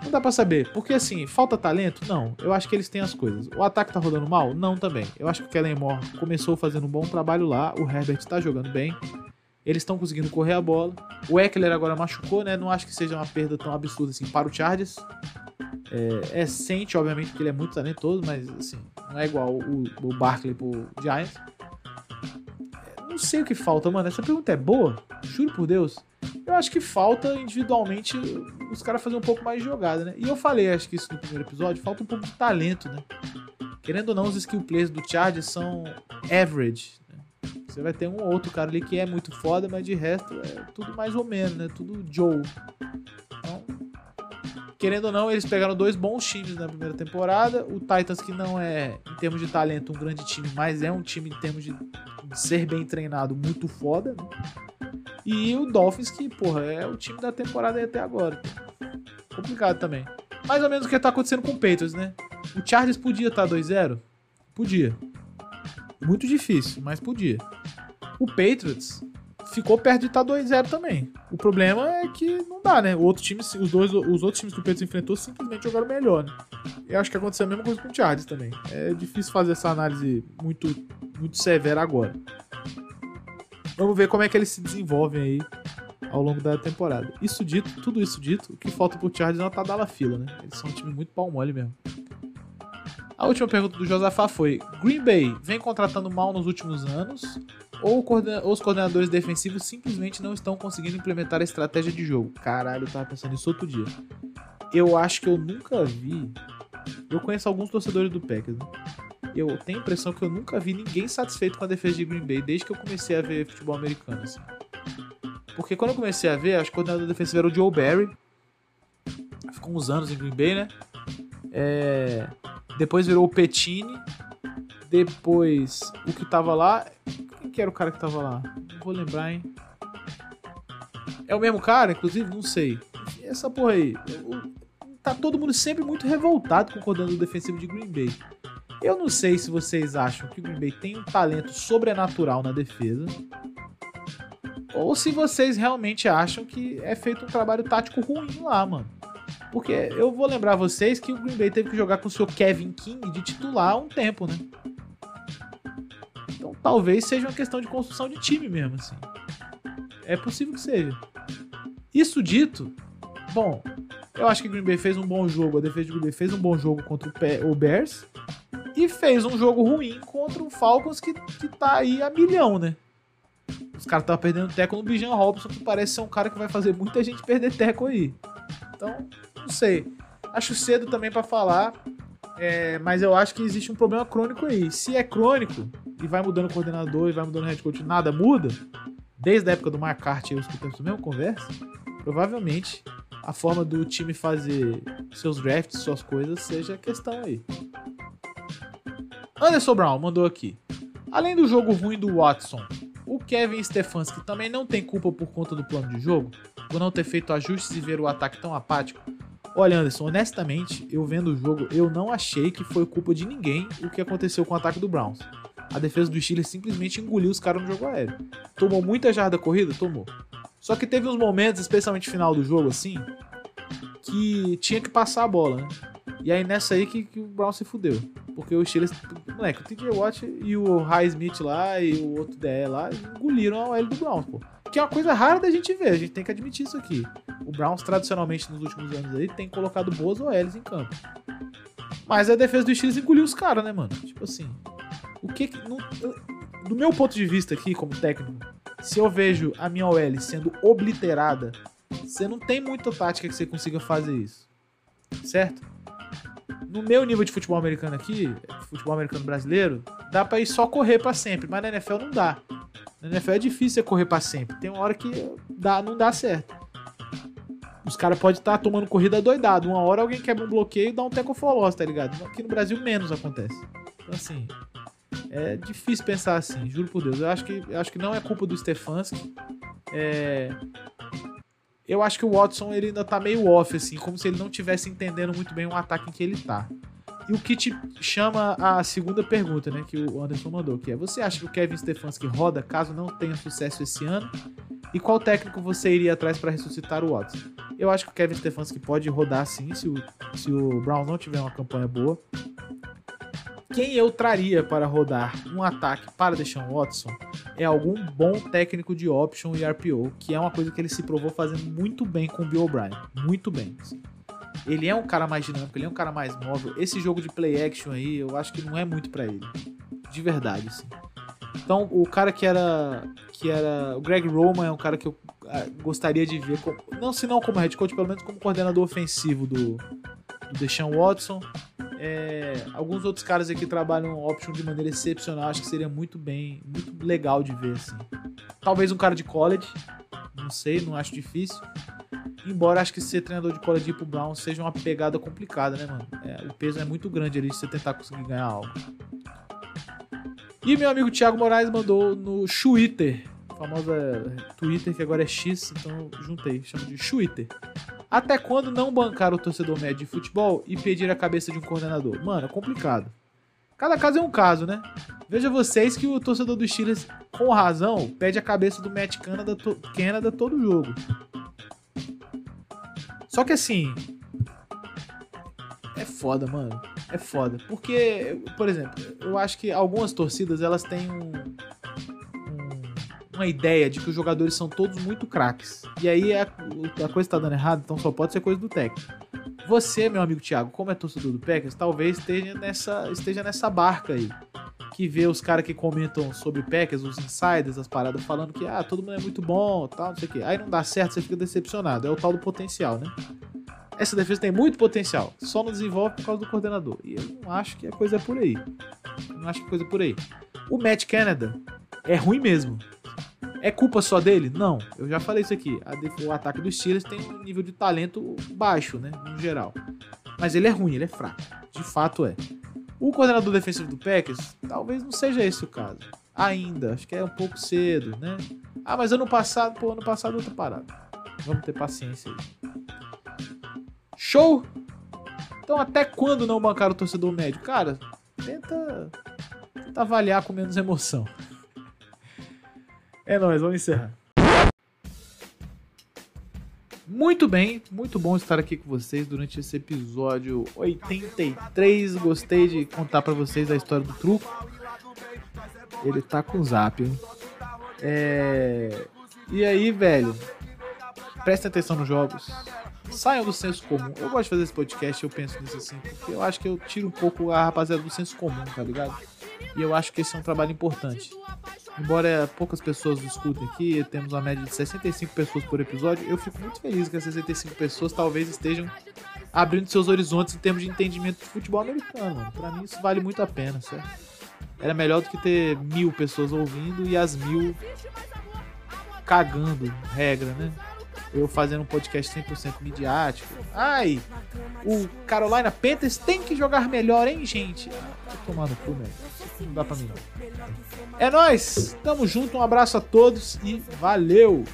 S2: Não dá para saber, porque assim, falta talento? Não. Eu acho que eles têm as coisas. O ataque tá rodando mal? Não também. Eu acho que o Kellen Moore começou fazendo um bom trabalho lá, o Herbert tá jogando bem. Eles estão conseguindo correr a bola. O Eckler agora machucou, né? Não acho que seja uma perda tão absurda assim para o Chargers. É, é sente, obviamente, porque ele é muito talentoso, mas assim, não é igual o, o Barkley pro Giants. Não sei o que falta, mano. Essa pergunta é boa? Juro por Deus. Eu acho que falta individualmente os caras fazerem um pouco mais de jogada, né? E eu falei, acho que isso no primeiro episódio, falta um pouco de talento, né? Querendo ou não, os skill players do Chargers são average. Né? Você vai ter um ou outro cara ali que é muito foda, mas de resto é tudo mais ou menos, né? Tudo Joe querendo ou não, eles pegaram dois bons times na primeira temporada. O Titans, que não é, em termos de talento, um grande time, mas é um time em termos de, ser bem treinado, muito foda. Né? E o Dolphins, que, porra, é o time da temporada até agora. Complicado também. Mais ou menos o que tá acontecendo com o Patriots, né? O Chargers podia estar tá 2-0? Podia. Muito difícil, mas podia. O Patriots ficou perto de estar tá 2-0 também. O problema é que não dá, né? O outro time, os, dois, os outros times que o Pedro enfrentou simplesmente jogaram melhor, né? Eu acho que aconteceu a mesma coisa com o Chargers também. É difícil fazer essa análise muito, muito severa agora. Vamos ver como é que eles se desenvolvem aí ao longo da temporada. Isso dito, tudo isso dito, o que falta pro Chargers é uma tadala fila, né? Eles são um time muito pau mole mesmo. A última pergunta do Josafá foi: Green Bay vem contratando mal nos últimos anos ou os coordenadores defensivos simplesmente não estão conseguindo implementar a estratégia de jogo? Caralho, eu tava pensando nisso outro dia. Eu acho que eu nunca vi. Eu conheço alguns torcedores do Packers, né? Eu tenho a impressão que eu nunca vi ninguém satisfeito com a defesa de Green Bay desde que eu comecei a ver futebol americano, assim. Porque quando eu comecei a ver, acho que o coordenador defensivo era o Joe Barry. Ficou uns anos em Green Bay, né? É, Depois virou o Petini. Depois o que tava lá. Quem que era o cara que tava lá? Não vou lembrar, hein? É o mesmo cara, inclusive? Não sei. Essa porra aí. Tá todo mundo sempre muito revoltado com o defensivo de Green Bay. Eu não sei se vocês acham que o Green Bay tem um talento sobrenatural na defesa. Ou se vocês realmente acham que é feito um trabalho tático ruim lá, mano. Porque eu vou lembrar vocês que o Green Bay teve que jogar com o seu Kevin King de titular há um tempo, né? Então talvez seja uma questão de construção de time mesmo, assim. É possível que seja. Isso dito, bom, eu acho que o Green Bay fez um bom jogo, a defesa de Green Bay fez um bom jogo contra o Bears e fez um jogo ruim contra o Falcons que, que tá aí a milhão, né? Os caras estavam perdendo teco no Bijan Robson, que parece ser um cara que vai fazer muita gente perder teco aí. Então, não sei. Acho cedo também pra falar, é, mas eu acho que existe um problema crônico aí. Se é crônico e vai mudando o coordenador e vai mudando o head coach, nada muda, desde a época do McCarthy eu escutando essa mesma conversa, provavelmente a forma do time fazer seus drafts, suas coisas, seja a questão aí. Anderson Brown mandou aqui. Além do jogo ruim do Watson, o Kevin Stefanski também não tem culpa por conta do plano de jogo? Por não ter feito ajustes e ver o ataque tão apático? Olha, Anderson, honestamente, eu vendo o jogo, eu não achei que foi culpa de ninguém o que aconteceu com o ataque do Browns. A defesa do Steelers simplesmente engoliu os caras no jogo aéreo. Tomou muita jarda corrida? Tomou. Só que teve uns momentos, especialmente final do jogo, assim, que tinha que passar a bola, né? E aí nessa aí que, que o Brown se fudeu. Porque o Steelers, moleque, o TJ Watt e o High Smith lá e o outro DE lá engoliram a OL do Browns, pô. Que é uma coisa rara da gente ver, a gente tem que admitir isso aqui. O Browns, tradicionalmente, nos últimos anos aí, tem colocado boas OLs em campo. Mas a defesa do Steelers engoliu os caras, né, mano? Tipo assim, o que que... do meu ponto de vista aqui, como técnico, se eu vejo a minha OL sendo obliterada, você não tem muita tática que você consiga fazer isso. Certo? No meu nível de futebol americano aqui, futebol americano brasileiro, dá pra ir só correr pra sempre, mas na NFL não dá. Na NFL é difícil você correr pra sempre. Tem uma hora que dá, não dá certo. Os caras podem estar tomando corrida doidado. Uma hora alguém quebra um bloqueio e dá um teco for tá ligado? Aqui no Brasil menos acontece. Então assim, é difícil pensar assim, juro por Deus. Eu acho que, eu acho que não é culpa do Stefanski. É... Eu acho que o Watson ele ainda tá meio off, assim, como se ele não tivesse entendendo muito bem o ataque em que ele tá. E o que te chama a segunda pergunta, né, que o Anderson mandou, que é: você acha que o Kevin Stefanski roda caso não tenha sucesso esse ano? E qual técnico você iria atrás para ressuscitar o Watson? Eu acho que o Kevin Stefanski pode rodar sim, se o, se o Brown não tiver uma campanha boa. Quem eu traria para rodar um ataque para Deshaun Watson é algum bom técnico de option e RPO, que é uma coisa que ele se provou fazendo muito bem com o Bill O'Brien. Muito bem. Ele é um cara mais dinâmico, ele é um cara mais móvel. Esse jogo de play action aí, eu acho que não é muito para ele. De verdade, assim. Então, o cara que era que era o Greg Roman é um cara que eu ah, gostaria de ver como, não se não como head coach, pelo menos como coordenador ofensivo do do Deshaun Watson. É, alguns outros caras aqui trabalham option de maneira excepcional, acho que seria muito bem, muito legal de ver assim. Talvez um cara de college, não sei, não acho difícil. Embora acho que ser treinador de college e ir pro Brown seja uma pegada complicada, né, mano? É, o peso é muito grande ali de você tentar conseguir ganhar algo. E meu amigo Thiago Moraes mandou no Twitter, famosa Twitter que agora é X, então juntei, chamo de Twitter. Até quando não bancar o torcedor médio de futebol e pedir a cabeça de um coordenador? Mano, é complicado. Cada caso é um caso, né? Veja vocês que o torcedor do Steelers, com razão, pede a cabeça do Matt Canada, to Canada todo jogo. Só que assim. É foda, mano. É foda. Porque, por exemplo, eu acho que algumas torcidas elas têm um- uma ideia de que os jogadores são todos muito craques. E aí a, a coisa tá dando errado, então só pode ser coisa do técnico. Você, meu amigo Thiago, como é torcedor do Packers, talvez esteja nessa, esteja nessa barca aí. Que vê os caras que comentam sobre Packers, os insiders, as paradas, falando que ah, todo mundo é muito bom, tal, não sei o quê. Aí não dá certo, você fica decepcionado. É o tal do potencial, né? Essa defesa tem muito potencial, só não desenvolve por causa do coordenador. E eu não acho que a coisa é por aí. Eu não acho que a coisa é por aí. O Matt Canada é ruim mesmo. É culpa só dele? Não. Eu já falei isso aqui. O ataque dos Steelers tem um nível de talento baixo, né? No geral. Mas ele é ruim, ele é fraco. De fato é. O coordenador defensivo do Packers, talvez não seja esse o caso. Ainda. Acho que é um pouco cedo, né? Ah, mas ano passado, pô, ano passado eu tô parado. Vamos ter paciência aí. Show? Então até quando não bancar o torcedor médio? Cara, tenta, tenta avaliar com menos emoção. É nóis, vamos encerrar. Muito bem, muito bom estar aqui com vocês durante esse episódio 83. Gostei de contar pra vocês a história do truco. Ele tá com zap, hein? É... E aí, velho, prestem atenção nos jogos. Saiam do senso comum. Eu gosto de fazer esse podcast, eu penso nisso assim, porque eu acho que eu tiro um pouco a rapaziada do senso comum, tá ligado? E eu acho que esse é um trabalho importante. Embora poucas pessoas escutem aqui, temos uma média de 65 pessoas por episódio, eu fico muito feliz que as 65 pessoas talvez estejam abrindo seus horizontes em termos de entendimento de futebol americano, mano. Pra mim isso vale muito a pena, certo? Era melhor do que ter mil pessoas ouvindo e as mil cagando regra, né? Eu fazendo um podcast 100% midiático. Ai, o Carolina Panthers tem que jogar melhor, hein, gente? Vai tomar no cu, velho. Não dá pra mim, não. É nóis! Tamo junto, um abraço a todos e valeu!